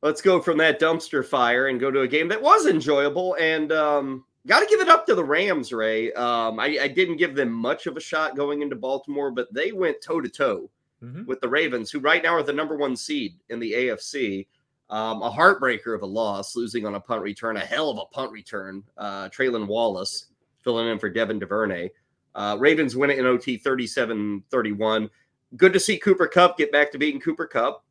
Let's go from that dumpster fire and go to a game that was enjoyable and um, got to give it up to the Rams, Ray. Um, I, I, didn't give them much of a shot going into Baltimore, but they went toe to toe with the Ravens, who right now are the number one seed in the AFC. Um, a heartbreaker of a loss, losing on a punt return, a hell of a punt return. Uh, Tylan Wallace filling in for Devin DuVernay. Uh, Ravens win it in OT 37 31 good to see Cooper Kupp get back to being Cooper Kupp.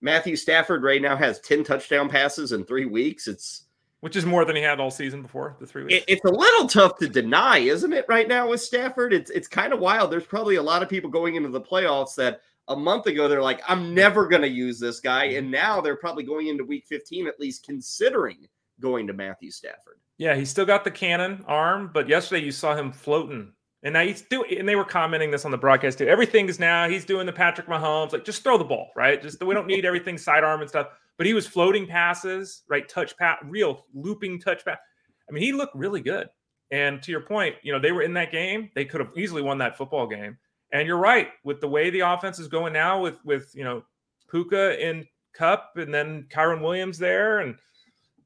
Matthew Stafford right now has 10 touchdown passes in three weeks. It's which is more than he had all season before the three weeks. It, it's a little tough to deny, isn't it, right now with Stafford? It's it's kind of wild. There's probably a lot of people going into the playoffs that a month ago they're like, I'm never gonna use this guy. And now they're probably going into week 15, at least considering going to Matthew Stafford. Yeah, he's still got the cannon arm, but yesterday you saw him floating and now he's doing, and they were commenting this on the broadcast too. Everything is now he's doing the Patrick Mahomes, like just throw the ball, right? Just we don't need everything sidearm and stuff. But he was floating passes, right? Touch pat, real looping touch pat. I mean, he looked really good. And to your point, you know, they were in that game. They could have easily won that football game. And you're right with the way the offense is going now, with with you know Puka in Kupp, and then Kyren Williams there, and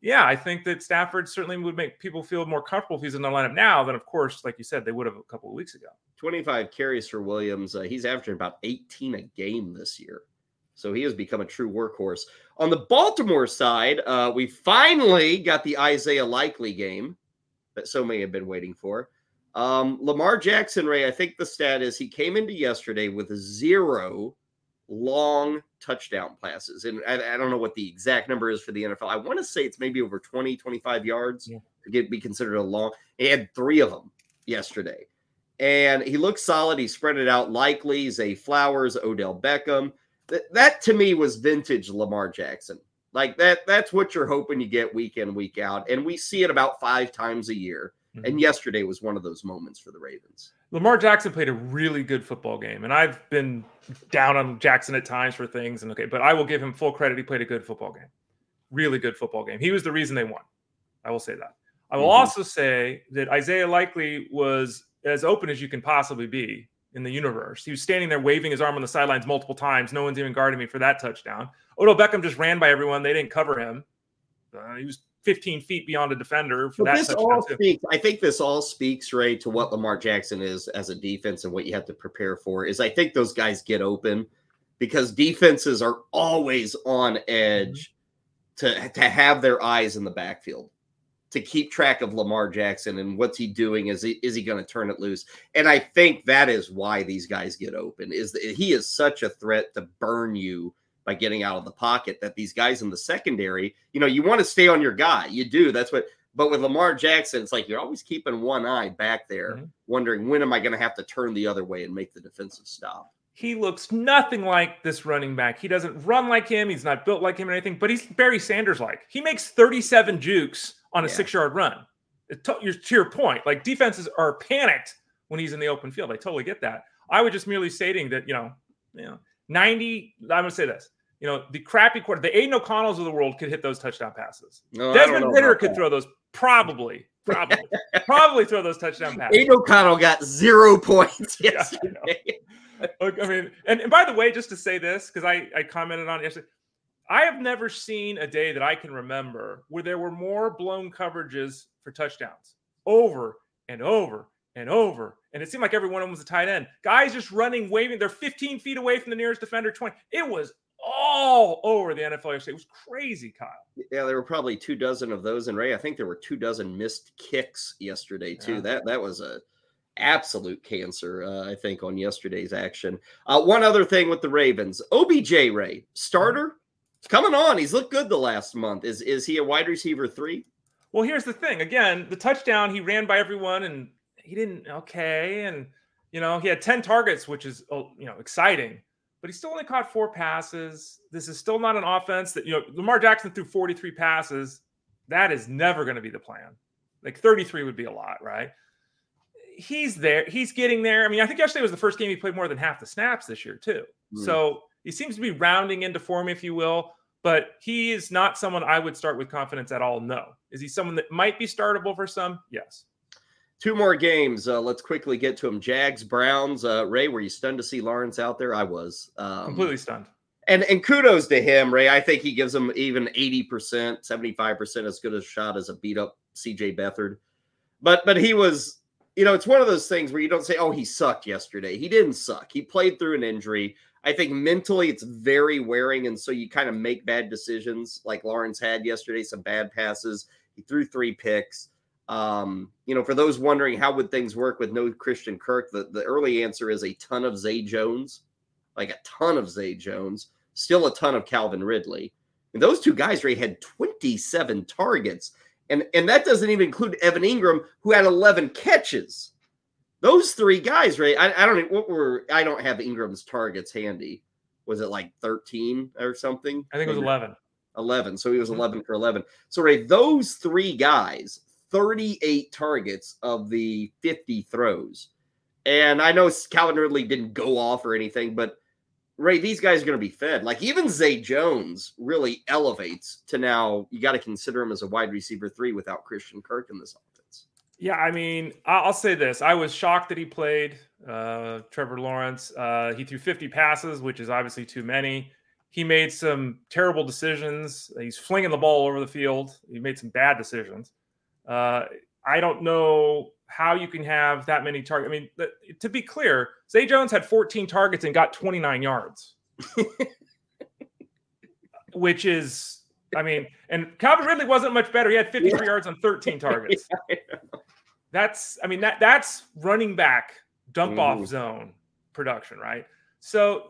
yeah, I think that Stafford certainly would make people feel more comfortable if he's in the lineup now than, of course, like you said, they would have a couple of weeks ago. 25 carries for Williams. Uh, he's averaging about 18 a game this year. So he has become a true workhorse. On the Baltimore side, uh, we finally got the Isaiah Likely game that so many have been waiting for. Um, Lamar Jackson, Ray, I think the stat is he came into yesterday with zero long touchdown passes. And I, I, don't know what the exact number is for the NFL. I want to say it's maybe over 20, 25 yards yeah. to get be considered a long. He had three of them yesterday. And he looks solid. He spread it out likely. Zay Flowers, Odell Beckham. That, that to me was vintage Lamar Jackson. Like that, that's what you're hoping you get week in, week out. And we see it about five times a year. Mm-hmm. And yesterday was one of those moments for the Ravens. Lamar Jackson played a really good football game, and I've been down on Jackson at times for things, and okay, but I will give him full credit. He played a good football game, really good football game. He was the reason they won. I will say that. I will mm-hmm. also say that Isaiah Likely was as open as you can possibly be in the universe. He was standing there waving his arm on the sidelines multiple times. No one's even guarding me for that touchdown. Odell Beckham just ran by everyone. They didn't cover him. Uh, he was 15 feet beyond a defender for that. This all speaks, I think this all speaks, Ray, to what Lamar Jackson is as a defense and what you have to prepare for. Is I think those guys get open because defenses are always on edge mm-hmm. to, to have their eyes in the backfield to keep track of Lamar Jackson and what's he doing? Is he is he going to turn it loose? And I think that is why these guys get open. Is that he is such a threat to burn you by getting out of the pocket that these guys in the secondary, you know, you want to stay on your guy. You do. That's what but with Lamar Jackson, it's like you're always keeping one eye back there, mm-hmm. wondering when am I going to have to turn the other way and make the defensive stop. He looks nothing like this running back. He doesn't run like him. He's not built like him or anything, but he's Barry Sanders like. He makes 37 jukes on a yeah. six yard run. To, to your point, like defenses are panicked when he's in the open field. I totally get that. I was just merely stating that, you know, you know, 90, I'm going to say this. You know, the crappy quarter, the Aidan O'Connells of the world could hit those touchdown passes. No, Desmond Ridder could that. throw those probably, probably, probably throw those touchdown passes. Aidan O'Connell got zero points yesterday. Yeah, I, I mean, and, and by the way, just to say this, because I, I commented on it yesterday, I have never seen a day that I can remember where there were more blown coverages for touchdowns over and over and over. And it seemed like every one of them was a tight end. Guys just running, waving. They're 15 feet away from the nearest defender, 20. It was all over the NFL yesterday. It was crazy, Kyle. Yeah, there were probably two dozen of those. And Ray, I think there were two dozen missed kicks yesterday, too. Yeah. That that was a absolute cancer, uh, I think, on yesterday's action. Uh, one other thing with the Ravens. OBJ Ray, starter, coming on. He's looked good the last month. Is is he a wide receiver three? Well, here's the thing. Again, the touchdown, he ran by everyone and he didn't okay and you know he had 10 targets which is oh, you know exciting but he still only caught four passes. This is still not an offense that, you know, Lamar Jackson threw 43 passes. That is never going to be the plan. Like 33 would be a lot, right? He's there. He's getting there. I mean, I think yesterday was the first game he played more than half the snaps this year, too. Mm. So he seems to be rounding into form, if you will. But he is not someone I would start with confidence at all. No. Is he someone that might be startable for some? Yes. Two more games. Uh, let's quickly get to them. Jags, Browns. Uh, Ray, were you stunned to see Lawrence out there? I was. Um, Completely stunned. And and kudos to him, Ray. I think he gives him even 80%, 75% as good a shot as a beat up CJ Beathard. But but he was, you know, it's one of those things where you don't say, oh, he sucked yesterday. He didn't suck. He played through an injury. I think mentally it's very wearing. And so you kind of make bad decisions like Lawrence had yesterday, some bad passes. He threw three picks. Um, you know, for those wondering how would things work with no Christian Kirk, the, the early answer is a ton of Zay Jones, like a ton of Zay Jones, still a ton of Calvin Ridley. And those two guys, Ray, had 27 targets. And, and that doesn't even include Evan Engram, who had 11 catches. Those three guys, Ray, I, I don't know what were, I don't have Engram's targets handy. Was it like 13 or something? I think it was 11. 11. So he was mm-hmm. 11 for 11. So, Ray, those three guys, 38 targets of the 50 throws. And I know Calvin Ridley didn't go off or anything, but Ray, these guys are going to be fed. Like even Zay Jones really elevates to now you got to consider him as a wide receiver three without Christian Kirk in this offense. Yeah, I mean, I'll say this: I was shocked that he played. Uh, Trevor Lawrence, uh, he threw 50 passes, which is obviously too many. He made some terrible decisions. He's flinging the ball over the field. He made some bad decisions. Uh, I don't know how you can have that many targets. I mean, to be clear, Zay Jones had 14 targets and got 29 yards, which is, I mean, and Calvin Ridley wasn't much better. He had 53 yeah. yards on 13 targets. yeah, that's, I mean, that that's running back dump off mm. zone production, right? So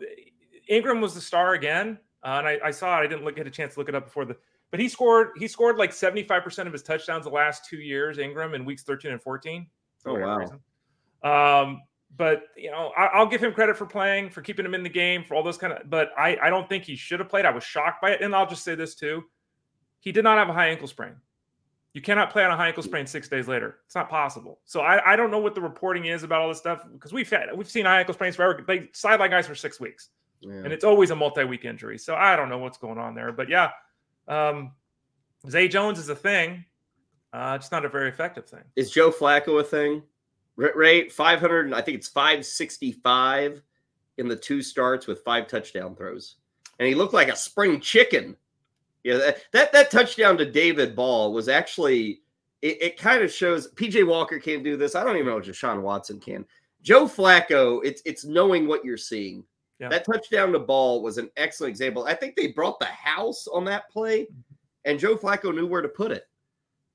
Engram was the star again, uh, and I, I, saw it. I didn't look, get a chance to look it up before the but he scored he scored like 75% of his touchdowns the last two years, Engram in weeks 13 and 14. Oh wow. Reason. Um, but you know, I, will give him credit for playing, for keeping him in the game, for all those kind of. But I, I don't think he should have played. I was shocked by it, and I'll just say this too: he did not have a high ankle sprain. You cannot play on a high ankle sprain six days later. It's not possible. So I, I don't know what the reporting is about all this stuff because we've had, we've seen high ankle sprains forever. They sideline guys for six weeks, yeah. and it's always a multi-week injury. So I don't know what's going on there. But yeah, um, Zay Jones is a thing. Uh, it's not a very effective thing. Is Joe Flacco a thing? Rate 500, I think it's 565 in the two starts with five touchdown throws. And he looked like a spring chicken. Yeah, that, that, that touchdown to David Bell was actually, it, it kind of shows PJ Walker can't do this. I don't even know if Deshaun Watson can. Joe Flacco, it's it's knowing what you're seeing. Yeah. That touchdown to Bell was an excellent example. I think they brought the house on that play, mm-hmm. and Joe Flacco knew where to put it.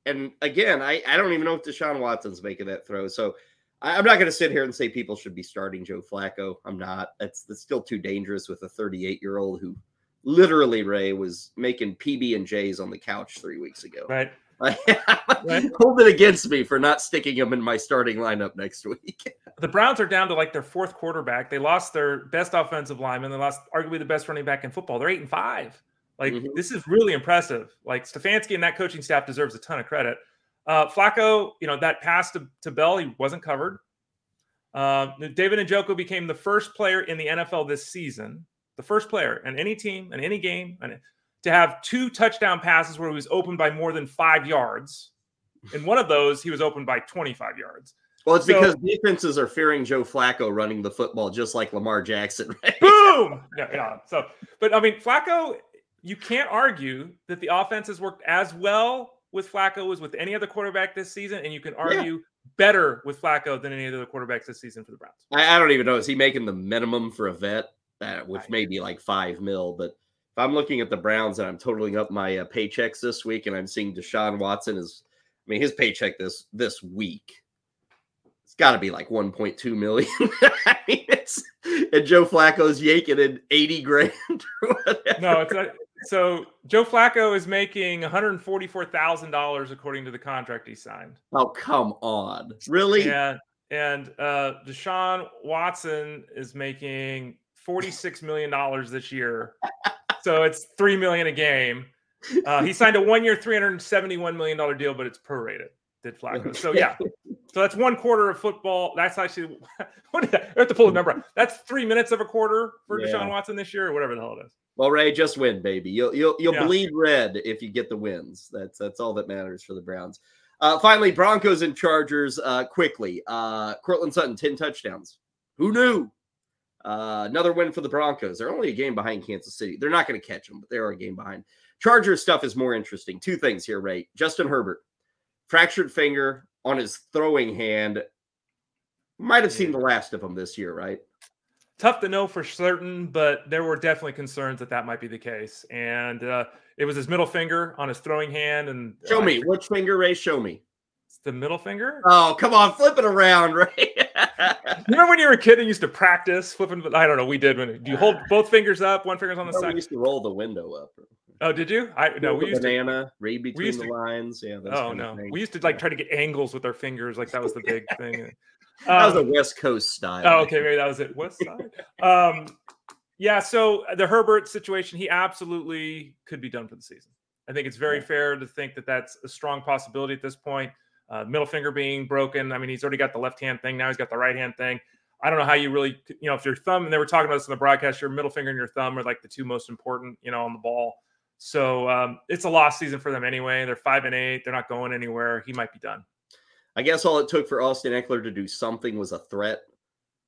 And again, I, I don't even know if Deshaun Watson's making that throw. So I, am not going to sit here and say people should be starting Joe Flacco. I'm not. That's, that's still too dangerous with a 38 year old who literally Ray was making PB and J's on the couch three weeks ago. Right. right. Hold it against me for not sticking him in my starting lineup next week. the Browns are down to like their fourth quarterback. They lost their best offensive lineman. They lost arguably the best running back in football. They're eight and five. Like mm-hmm. this is really impressive. Like Stefanski and that coaching staff deserves a ton of credit. Uh, Flacco, you know that pass to, to Bell, he wasn't covered. Uh, David Njoku became the first player in the NFL this season, the first player in any team in any game, and to have two touchdown passes where he was open by more than five yards. In one of those, he was open by 25 yards. Well, it's so, because defenses are fearing Joe Flacco running the football just like Lamar Jackson. Right? Boom! Yeah, yeah. So, but I mean, Flacco you can't argue that the offense has worked as well with Flacco as with any other quarterback this season, and you can argue yeah. better with Flacco than any other quarterbacks this season for the Browns. I, I don't even know is he making the minimum for a vet, uh, which may be like five mil, but. I'm looking at the Browns and I'm totaling up my uh, paychecks this week, and I'm seeing Deshaun Watson is, I mean, his paycheck this this week it's got to be like 1.2 million. I mean, it's and Joe Flacco's yanking in 80 grand. no, it's not, so Joe Flacco is making one hundred forty-four thousand dollars according to the contract he signed. Oh come on, really? Yeah, and uh, Deshaun Watson is making $46 million this year. So it's 3 million a game. Uh, he signed a one year, $371 million deal, but it's prorated. Did Flacco. So yeah. So that's one quarter of football. That's actually what I have to pull the number. That's three minutes of a quarter for yeah. Deshaun Watson this year, or whatever the hell it is. Well, Ray, just win, baby. You'll you'll you'll yeah. bleed red if you get the wins. That's that's all that matters for the Browns. Uh, finally, Broncos and Chargers. Uh, quickly, uh, Courtland Sutton, ten touchdowns. Who knew? Uh, another win for the Broncos. They're only a game behind Kansas City. They're not going to catch them, but they're a game behind. Chargers stuff is more interesting. Two things here, Ray. Justin Herbert, fractured finger on his throwing hand. Might have seen the last of him this year, right? tough to know for certain, but there were definitely concerns that that might be the case. And uh, it was his middle finger on his throwing hand. And show uh, me which finger, Ray. Show me. It's the middle finger. Oh, come on, flip it around, Ray. Remember when you were a kid and used to practice flipping? I don't know. We did. When do you hold both fingers up? One finger's on the side. We used to roll the window up. Oh, did you? I no. We used banana, to read between the to, lines. Yeah. Oh no, we used to like try to get angles with our fingers. Like that was the big thing that was a West Coast style. Oh, okay, maybe that was it. West Side. um, yeah. So uh, the Herbert situation, he absolutely could be done for the season. I think it's very yeah. fair to think that that's a strong possibility at this point. Uh, middle finger being broken. I mean, he's already got the left hand thing. Now he's got the right hand thing. I don't know how you really, you know, if your thumb, and they were talking about this in the broadcast, your middle finger and your thumb are like the two most important, you know, on the ball. So um, it's a lost season for them anyway. They're five and eight. They're not going anywhere. He might be done. I guess all it took for Austin Ekeler to do something was a threat.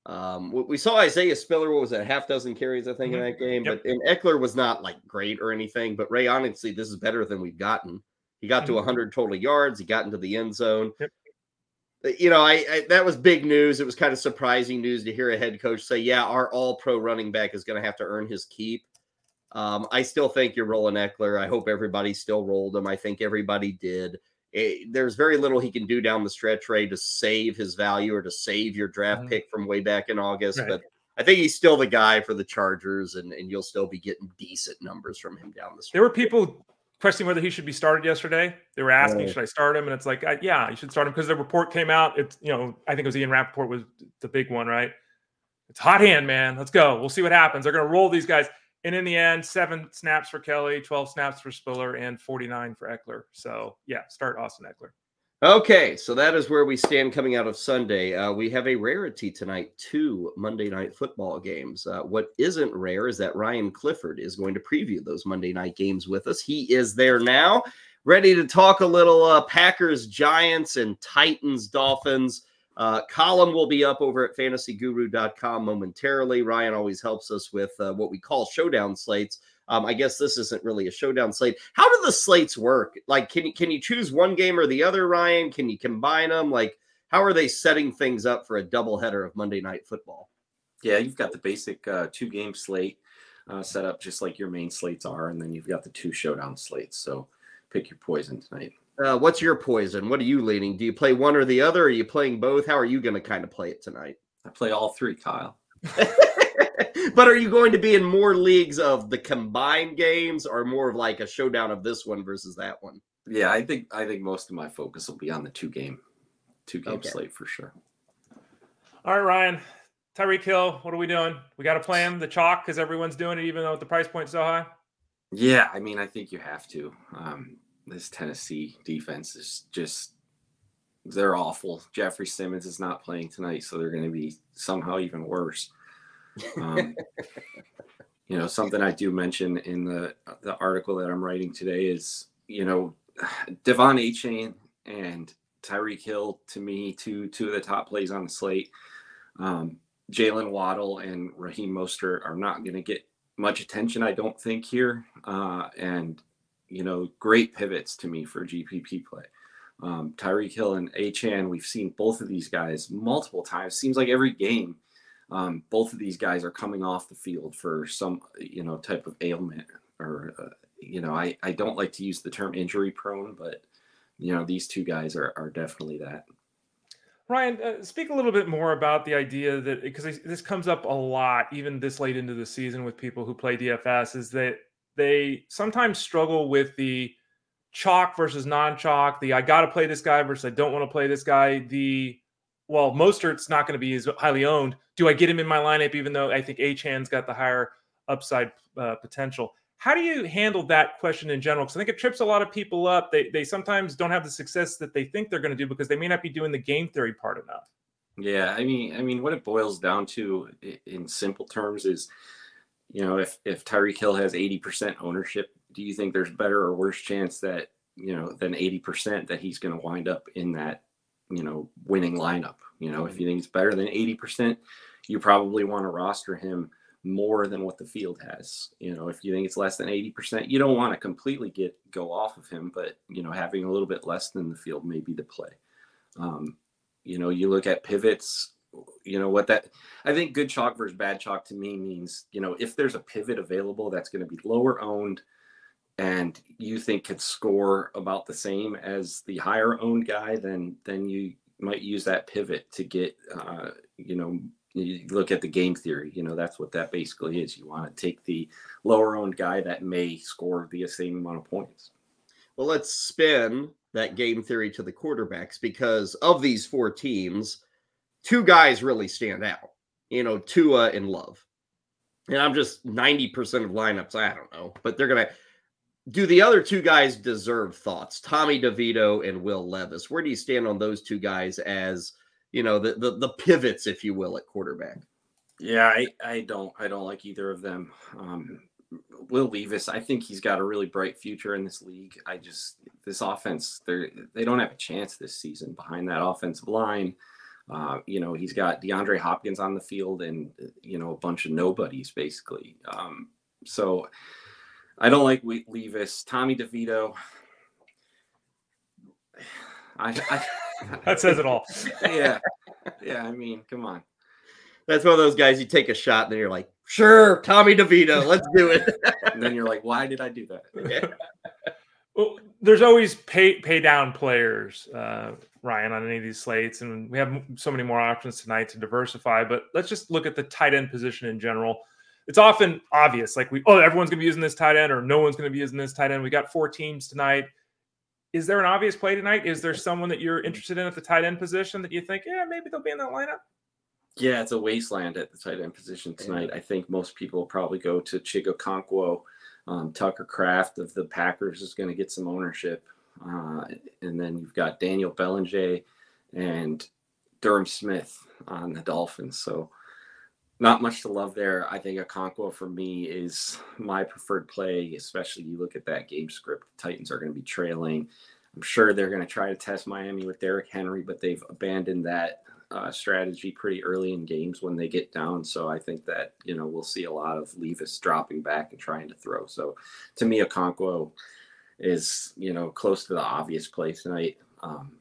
Um, we saw Isaiah Spiller, what was it, a half dozen carries, I think, mm-hmm. in that game. Yep. But and Ekeler was not like great or anything. But Ray, honestly, this is better than we've gotten. He got mm-hmm. to 100 total yards. He got into the end zone. Yep. Uh, you know, I, I, that was big news. It was kind of surprising news to hear a head coach say, "Yeah, our All-Pro running back is going to have to earn his keep." Um, I still think you're rolling Ekeler. I hope everybody still rolled him. I think everybody did it, eh, there's very little he can do down the stretch, Ray, to save his value or to save your draft mm-hmm. pick from way back in August. Right. But I think he's still the guy for the Chargers, and, and you'll still be getting decent numbers from him down the stretch. There were people questioning whether he should be started yesterday. They were asking, should I start him? And it's like, uh, yeah, you should start him because the report came out. It's, you know, I think it was Ian Rapoport was the big one, right? It's hot hand, man. Let's go. We'll see what happens. They're going to roll these guys. And in the end, seven snaps for Kelley, 12 snaps for Spiller, and 49 for Ekeler. So, yeah, start Austin Ekeler. Okay, so that is where we stand coming out of Sunday. Uh, we have a rarity tonight, two Monday night football games. Uh, what isn't rare is that Ryan Clifford is going to preview those Monday night games with us. He is there now, ready to talk a little uh, Packers, Giants, and Titans, Dolphins. Uh, column will be up over at fantasyguru.com momentarily. Ryan always helps us with uh, what we call showdown slates. Um, I guess this isn't really a showdown slate. How do the slates work? Like, can you can you choose one game or the other, Ryan? Can you combine them? Like, how are they setting things up for a doubleheader of Monday Night Football? Yeah, you've got the basic uh, two game slate uh, set up just like your main slates are, and then you've got the two showdown slates. So pick your poison tonight. Uh, what's your poison? What are you leaning? Do you play one or the other? Are you playing both? How are you going to kind of play it tonight? I play all three, Kyle. but are you going to be in more leagues of the combined games or more of like a showdown of this one versus that one? Yeah, I think I think most of my focus will be on the two game two game okay. slate for sure. All right, Ryan. Tyreek Hill, what are we doing? We got to play him the chalk because everyone's doing it, even though the price point's so high. Yeah, I mean, I think you have to. Um, this Tennessee defense is just they're awful. Jeffrey Simmons is not playing tonight, so they're going to be somehow even worse. Um, you know, something I do mention in the the article that I'm writing today is, you know, De'Von Achane and Tyreek Hill to me, two two of the top plays on the slate. Um, Jaylen Waddle and Raheem Mostert are not going to get much attention, I don't think here. Uh, and you know, great pivots to me for GPP play. Um, Tyreek Hill and Achane, we've seen both of these guys multiple times. Seems like every game, um, both of these guys are coming off the field for some, you know, type of ailment or, uh, you know, I, I don't like to use the term injury prone, but, you know, these two guys are, are definitely that. Ryan, uh, speak a little bit more about the idea that because this comes up a lot, even this late into the season with people who play DFS, is that they sometimes struggle with the chalk versus non-chalk, the I got to play this guy versus I don't want to play this guy, the well, Mostert's not going to be as highly owned. Do I get him in my lineup, even though I think Achane's got the higher upside uh, potential? How do you handle that question in general? Because I think it trips a lot of people up. They they sometimes don't have the success that they think they're going to do because they may not be doing the game theory part enough. Yeah, I mean, I mean, what it boils down to in simple terms is, you know, if if Tyreek Hill has eighty percent ownership, do you think there's better or worse chance that you know than eighty percent that he's going to wind up in that you know winning lineup? You know, if you think it's better than eighty percent, you probably want to roster him more than what the field has. You know, if you think it's less than 80%, you don't want to completely get go off of him, but you know, having a little bit less than the field may be the play. Um, you know, you look at pivots, you know what that I think good chalk versus bad chalk to me means, you know, if there's a pivot available that's going to be lower owned and you think could score about the same as the higher owned guy, then then you might use that pivot to get uh, you know you look at the game theory you know that's what that basically is. You want to take the lower owned guy that may score the same amount of points. Well let's spin that game theory to the quarterbacks because of these four teams two guys really stand out you know tua and love. And i'm just 90% of lineups i don't know but they're gonna do the other two guys deserve thoughts tommy devito and will levis where do you stand on those two guys as you know the, the the pivots, if you will, at quarterback. Yeah, I, I don't I don't like either of them. Um, Will Levis, I think he's got a really bright future in this league. I just this offense, they they don't have a chance this season behind that offensive line. Uh, you know, he's got DeAndre Hopkins on the field and you know a bunch of nobodies basically. Um, so I don't like Levis. Tommy DeVito. I, I that says it all. yeah. Yeah. I mean, come on. That's one of those guys you take a shot and then you're like, sure, Tommy DeVito, let's do it. and then you're like, why did I do that? Yeah. Well, there's always pay pay down players, uh, Ryan, on any of these slates, and we have so many more options tonight to diversify. But let's just look at the tight end position in general. It's often obvious, like we, oh, everyone's going to be using this tight end, or no one's going to be using this tight end. We got four teams tonight is there an obvious play tonight? Is there someone that you're interested in at the tight end position that you think, yeah, maybe they'll be in that lineup? Yeah, it's a wasteland at the tight end position tonight. Yeah. I think most people probably go to Chig Okonkwo. Um, Tucker Kraft of the Packers is going to get some ownership. Uh, and then you've got Daniel Bellinger and Durham Smythe on the Dolphins. So not much to love there. I think Okonkwo for me is my preferred play, especially you look at that game script. The Titans are going to be trailing. I'm sure they're going to try to test Miami with Derrick Henry, but they've abandoned that uh, strategy pretty early in games when they get down. So I think that, you know, we'll see a lot of Levis dropping back and trying to throw. So to me, Okonkwo is, you know, close to the obvious play tonight. Um,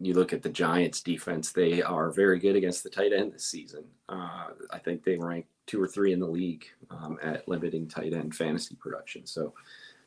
you look at the Giants defense, they are very good against the tight end this season. Uh, I think they rank two or three in the league um, at limiting tight end fantasy production. So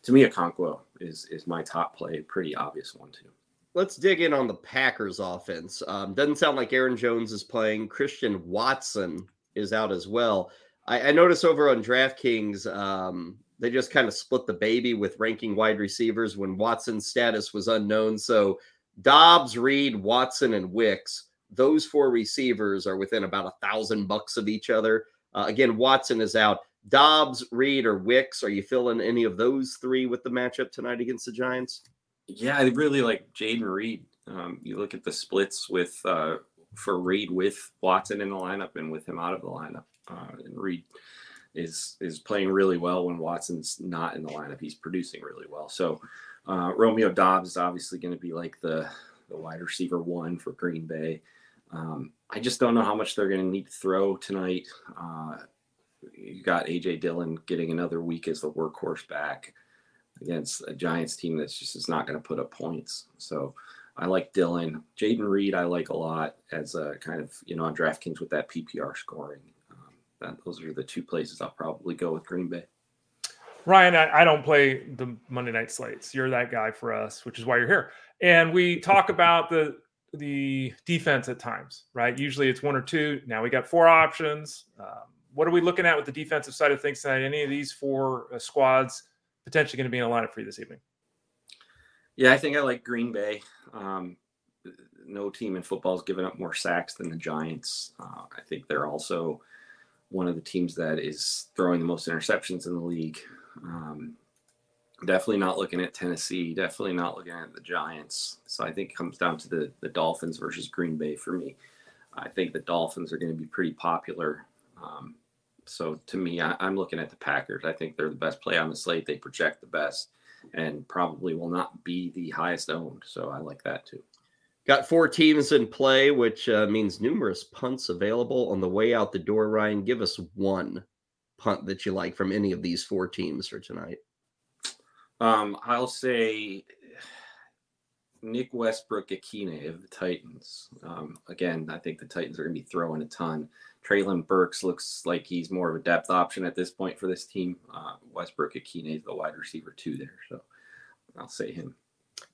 to me, Okonkwo is, is my top play. Pretty obvious one too. Let's dig in on the Packers offense. Um, doesn't sound like Aaron Jones is playing. Christian Watson is out as well. I, I notice over on DraftKings, um, they just kind of split the baby with ranking wide receivers when Watson's status was unknown. So Doubs, Reed, Watson, and Wicks. Those four receivers are within about a thousand bucks of each other. Uh, again, Watson is out. Doubs, Reed, or Wicks. Are you filling any of those three with the matchup tonight against the Giants? Yeah, I really like Jayden Reed. Um, you look at the splits with uh, for Reed with Watson in the lineup and with him out of the lineup. Uh, and Reed is is playing really well when Watson's not in the lineup. He's producing really well. So uh, Romeo Doubs is obviously going to be like the, the wide receiver one for Green Bay. Um, I just don't know how much they're going to need to throw tonight. Uh, you got AJ Dillon getting another week as the workhorse back against a Giants team that's just is not going to put up points. So I like Dillon. Jayden Reed, I like a lot as a kind of, you know, on DraftKings with that PPR scoring. Um, that, those are the two places I'll probably go with Green Bay. Ryan, I, I, don't play the Monday night slates. You're that guy for us, which is why you're here. And we talk about the the defense at times, right? Usually it's one or two. Now we got four options. Um, what are we looking at with the defensive side of things tonight? Any of these four uh, squads potentially going to be in a lineup for you this evening? Yeah, I think I like Green Bay. Um, no team in football has given up more sacks than the Giants. Uh, I think they're also one of the teams that is throwing the most interceptions in the league. Um, definitely not looking at Tennessee. Definitely not looking at the Giants. So I think it comes down to the the Dolphins versus Green Bay for me. I think the Dolphins are going to be pretty popular. Um, so to me, I, am looking at the Packers. I think they're the best play on the slate. They project the best and probably will not be the highest owned. So I like that too. Got four teams in play, which uh, means numerous punts available on the way out the door. Ryan, give us one punt that you like from any of these four teams for tonight. Um, I'll say Nick Westbrook-Ikhine of the Titans. Um, again, I think the Titans are going to be throwing a ton. Treylon Burks looks like he's more of a depth option at this point for this team. Uh, Westbrook-Ikhine is the wide receiver two there, so I'll say him.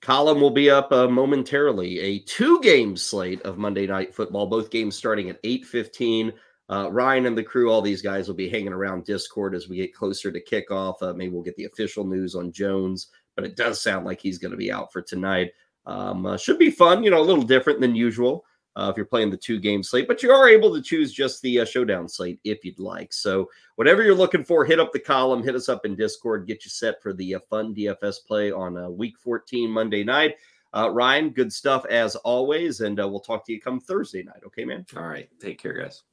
Column will be up uh, momentarily. A two-game slate of Monday Night Football. Both games starting at eight fifteen. Uh, Ryan and the crew, all these guys will be hanging around Discord as we get closer to kickoff. Uh, maybe we'll get the official news on Jones, but it does sound like he's going to be out for tonight. Um, uh, should be fun, you know, a little different than usual uh, if you're playing the two game slate, but you are able to choose just the uh, showdown slate if you'd like. So, whatever you're looking for, hit up the column, hit us up in Discord, get you set for the uh, fun DFS play on week 14 Monday night. Ryan, good stuff as always, and we'll talk to you come Thursday night. Okay, man? All right. Take care, guys.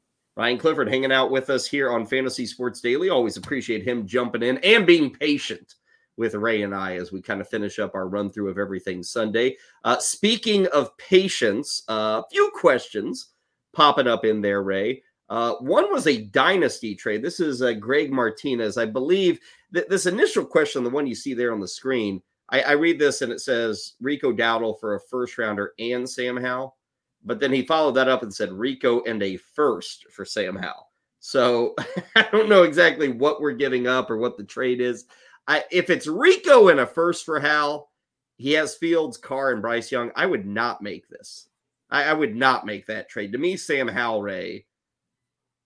Ryan Clifford hanging out with us here on Fantasy Sports Daily. Always appreciate him jumping in and being patient with Ray and I as we kind of finish up our run through of everything Sunday. Uh, speaking of patience, a uh, few questions popping up in there, Ray. Uh, one was a dynasty trade. This is uh, Greg Martinez. I believe that this initial question, the one you see there on the screen, I, I read this and it says Rico Dowdle for a first rounder and Sam Howell. But then he followed that up and said Rico and a first for Sam Howell. So I don't know exactly what we're giving up or what the trade is. I, if it's Rico and a first for Howell, he has Fields, Carr, and Bryce Young. I would not make this. I, I would not make that trade. To me, Sam Howell Ray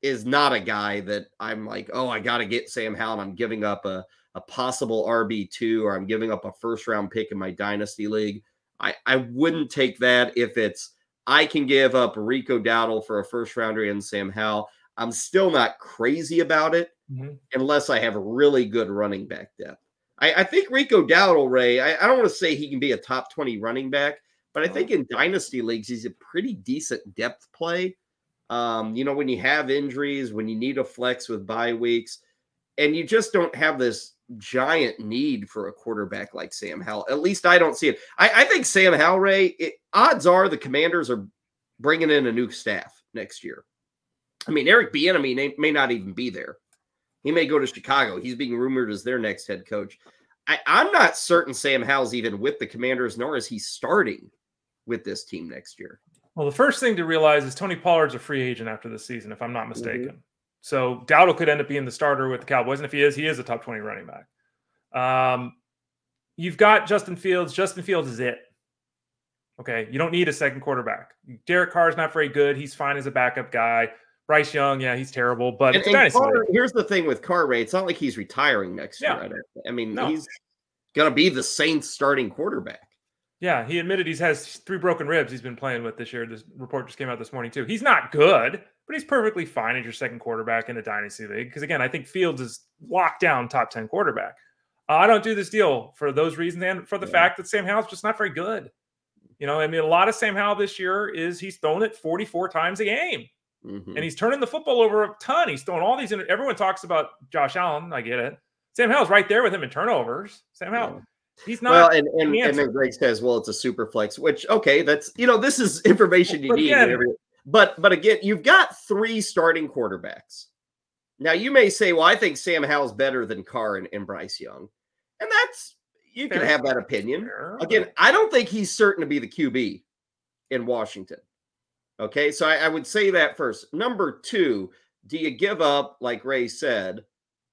is not a guy that I'm like, oh, I got to get Sam Howell. And I'm giving up a, a possible RB2 or I'm giving up a first round pick in my dynasty league. I, I wouldn't take that if it's I can give up Rico Dowdle for a first rounder and Sam Howell. I'm still not crazy about it mm-hmm. unless I have a really good running back depth. I, I think Rico Dowdle, Ray, I, I, don't want to say he can be a top 20 running back, but I think in dynasty leagues, he's a pretty decent depth play. Um, you know, when you have injuries, when you need a flex with bye weeks, and you just don't have this giant need for a quarterback like Sam Howell. At least I don't see it. I, I think Sam Howell, Ray, it, odds are the commanders are bringing in a new staff next year. I mean, Eric Bieniemy may, may not even be there. He may go to Chicago. He's being rumored as their next head coach. I, am not certain Sam Howell's even with the Commanders, nor is he starting with this team next year. Well, the first thing to realize is Tony Pollard's a free agent after the season, if I'm not mistaken. Mm-hmm. So Dowdle could end up being the starter with the Cowboys, and if he is, he is a top 20 running back. Um, you've got Justin Fields. Justin Fields is it. Okay, you don't need a second quarterback. Derek Carr is not very good. He's fine as a backup guy. Bryce Young, yeah, he's terrible. But and, and Carr, here's the thing with Carr Ray. It's not like he's retiring next yeah. year. I mean, no. he's going to be the Saints starting quarterback. Yeah, he admitted he has three broken ribs he's been playing with this year. This report just came out this morning, too. He's not good, but he's perfectly fine as your second quarterback in a dynasty league. Because again, I think Fields is locked down top 10 quarterback. Uh, I don't do this deal for those reasons and for the yeah. fact that Sam Howell's just not very good. You know, I mean, a lot of Sam Howell this year is he's thrown it 44 times a game. Mm-hmm. And he's turning the football over a ton. He's throwing all these. In, everyone talks about Josh Allen. I get it. Sam Howell's right there with him in turnovers. Sam Howell. Yeah. He's not. Well, and and, and then Greg says, "Well, it's a super flex," which okay, that's you know this is information you need. Again, every, but but again, you've got three starting quarterbacks. Now you may say, "Well, I think Sam Howell's better than Carr and, and Bryce Young," and that's you can have that opinion. Again, I don't think he's certain to be the QB in Washington. Okay, so I, I, would say that first. Number two, do you give up, like Ray said,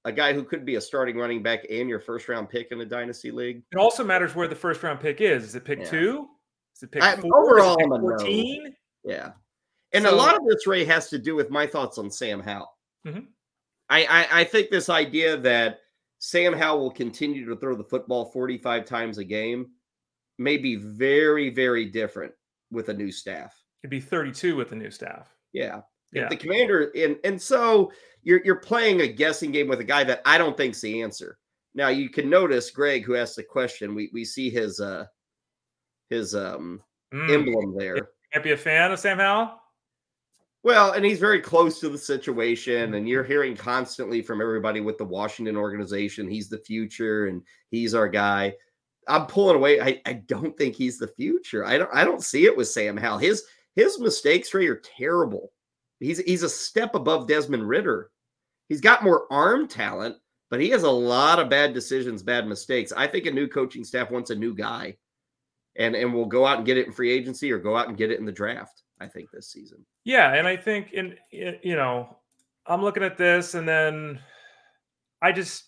a guy who could be a starting running back and your first round pick in a dynasty league? It also matters where the first round pick is. Is it pick yeah. two? Is it pick I, four? Overall, pick 14? Yeah. And so, a lot of this, Ray, has to do with my thoughts on Sam Howell. Mm-hmm. I, I, I think this idea that Sam Howell will continue to throw the football 45 times a game may be very, very different with a new staff. It'd be 32 with a new staff. Yeah. Yeah. If the commander and and so you're you're playing a guessing game with a guy that I don't think's the answer. Now you can notice Greg who asked the question. We we see his uh his um Mm. emblem there. Can't be a fan of Sam Howell. Well, and he's very close to the situation, and you're hearing constantly from everybody with the Washington organization, he's the future and he's our guy. I'm pulling away. I, I don't think he's the future. I don't I don't see it with Sam Howell. His his mistakes Ray are terrible. He's he's a step above Desmond Ridder. He's got more arm talent, but he has a lot of bad decisions, bad mistakes. I think a new coaching staff wants a new guy. And and we'll go out and get it in free agency or go out and get it in the draft, I think, this season. Yeah, and I think in you know, I'm looking at this and then I just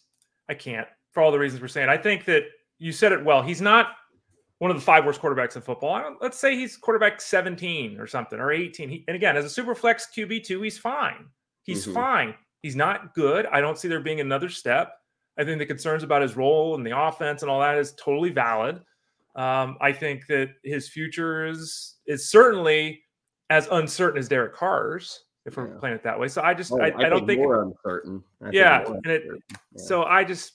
I can't for all the reasons we're saying. I think that you said it well. He's not one of the five worst quarterbacks in football. let's say he's quarterback 17 or something or 18. He, and again, as a super flex QB two, he's fine. He's Mhm. fine. He's not good. I don't see there being another step. I think the concerns about his role and the offense and all that is totally valid. Um, I think that his future is is certainly as uncertain as Derek Carr's, if we're Yeah. playing it that way. So I just Oh, I, I, don't think more uncertain. I Yeah, more and it- uncertain. Yeah. so. I just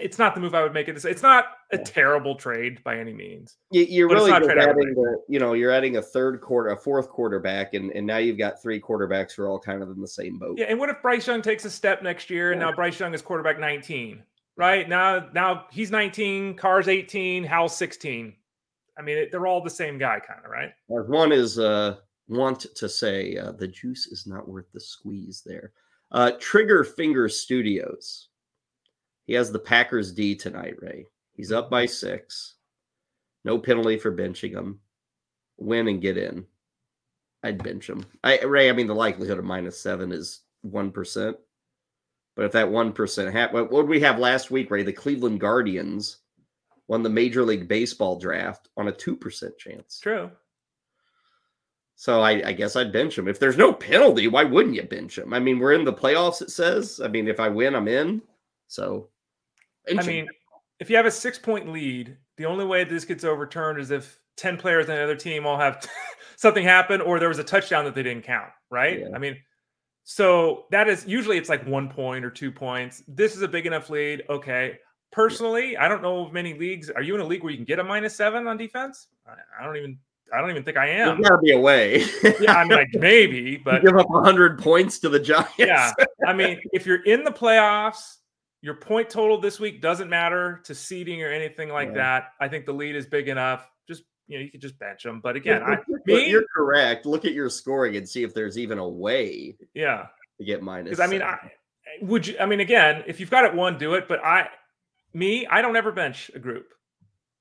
it's not the move I would make. It's it's not a terrible trade by any means. you, you're really not just trade I would adding the, you know, you're adding a third quarter, a fourth quarterback, and and now you've got three quarterbacks who are all kind of in the same boat. Yeah, and what if Bryce Young takes a step next year and now Bryce Young is quarterback 19? Right now, now he's 19, Carr's 18, Howell's 16. I mean, it, they're all the same guy, kind of, right? One is uh want to say uh, the juice is not worth the squeeze there. Uh Trigger Finger Studios. He has the Packers D tonight, Ray. He's up by six. No penalty for benching him. Win and get in. I'd bench him. I Ray, I mean the likelihood of minus seven is one percent. But if that one percent ha- what what did we have last week, Ray? The Cleveland Guardians won the Major League Baseball draft on a two percent chance. True. So I, I guess I'd bench him. If there's no penalty, why wouldn't you bench him? I mean, we're in the playoffs, it says. I mean, if I win, I'm in. So I him. mean, if you have a six point lead, the only way this gets overturned is if 10 players on the other team all have something happen or there was a touchdown that they didn't count, right? Yeah. I mean, so that is usually it's like one point or two points. This is a big enough lead. Okay. Personally, I don't know of many leagues. Are you in a league where you can get a minus seven on defense? I, I don't even. I don't even think I am. there's got to be a way. Yeah, I mean, like maybe, You but give up 100 points to the Giants. yeah, I mean, if you're in the playoffs, your point total this week doesn't matter to seeding or anything like Yeah. that. I think the lead is big enough. Just you know, you could just bench them. But again, I, me, you're correct. Look at your scoring and see if there's even a way yeah, to get minus. because I mean. I would you. I mean, again, if you've got it one, do it. But I, me, I don't ever bench a group.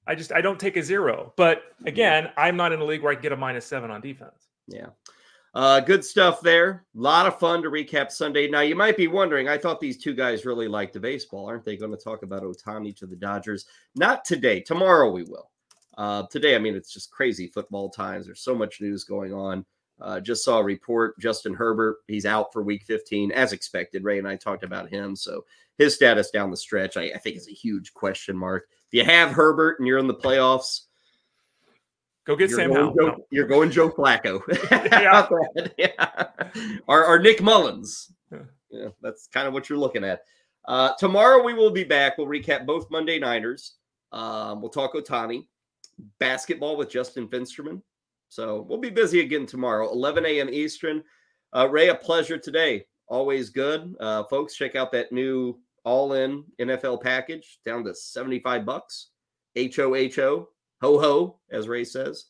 I just I don't take a zero. But again, I'm not in a league where I can get a minus seven on defense. Yeah. Uh, good stuff there. A lot of fun to recap Sunday. Now, you might be wondering, I thought these two guys really liked the baseball. Aren't they going to talk about Ohtani to the Dodgers? Not today. Tomorrow we will. Uh, today, I mean, it's just crazy football times. There's so much news going on. Uh, just saw a report. Justin Herbert, he's out for week 15, as expected. Ray and I talked about him. So his status down the stretch, I, I think, is a huge question mark. If you have Herbert and you're in the playoffs, Go get Sam Howell. Joe, No. You're going Joe Flacco. Yeah. yeah. Or, or Nick Mullens. Yeah. Yeah, that's kind of what you're looking at. Uh, tomorrow we will be back. We'll recap both Monday Niners. Um, we'll talk Ohtani, basketball with Justin Finsterman. So we'll be busy again tomorrow, 11 a.m. Eastern. Uh, Ray, a pleasure today. Always good. Uh, folks, check out that new all-in NFL package down to 75 bucks. H O H O ho ho, as Ray says.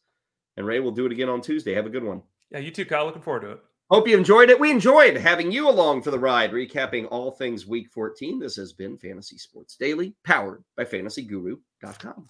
And Ray we'll do it again on Tuesday. Have a good one. Yeah, you too, Kyle. Looking forward to it. Hope you enjoyed it. We enjoyed having you along for the ride, recapping all things week 14. This has been Fantasy Sports Daily, powered by fantasyguru.com.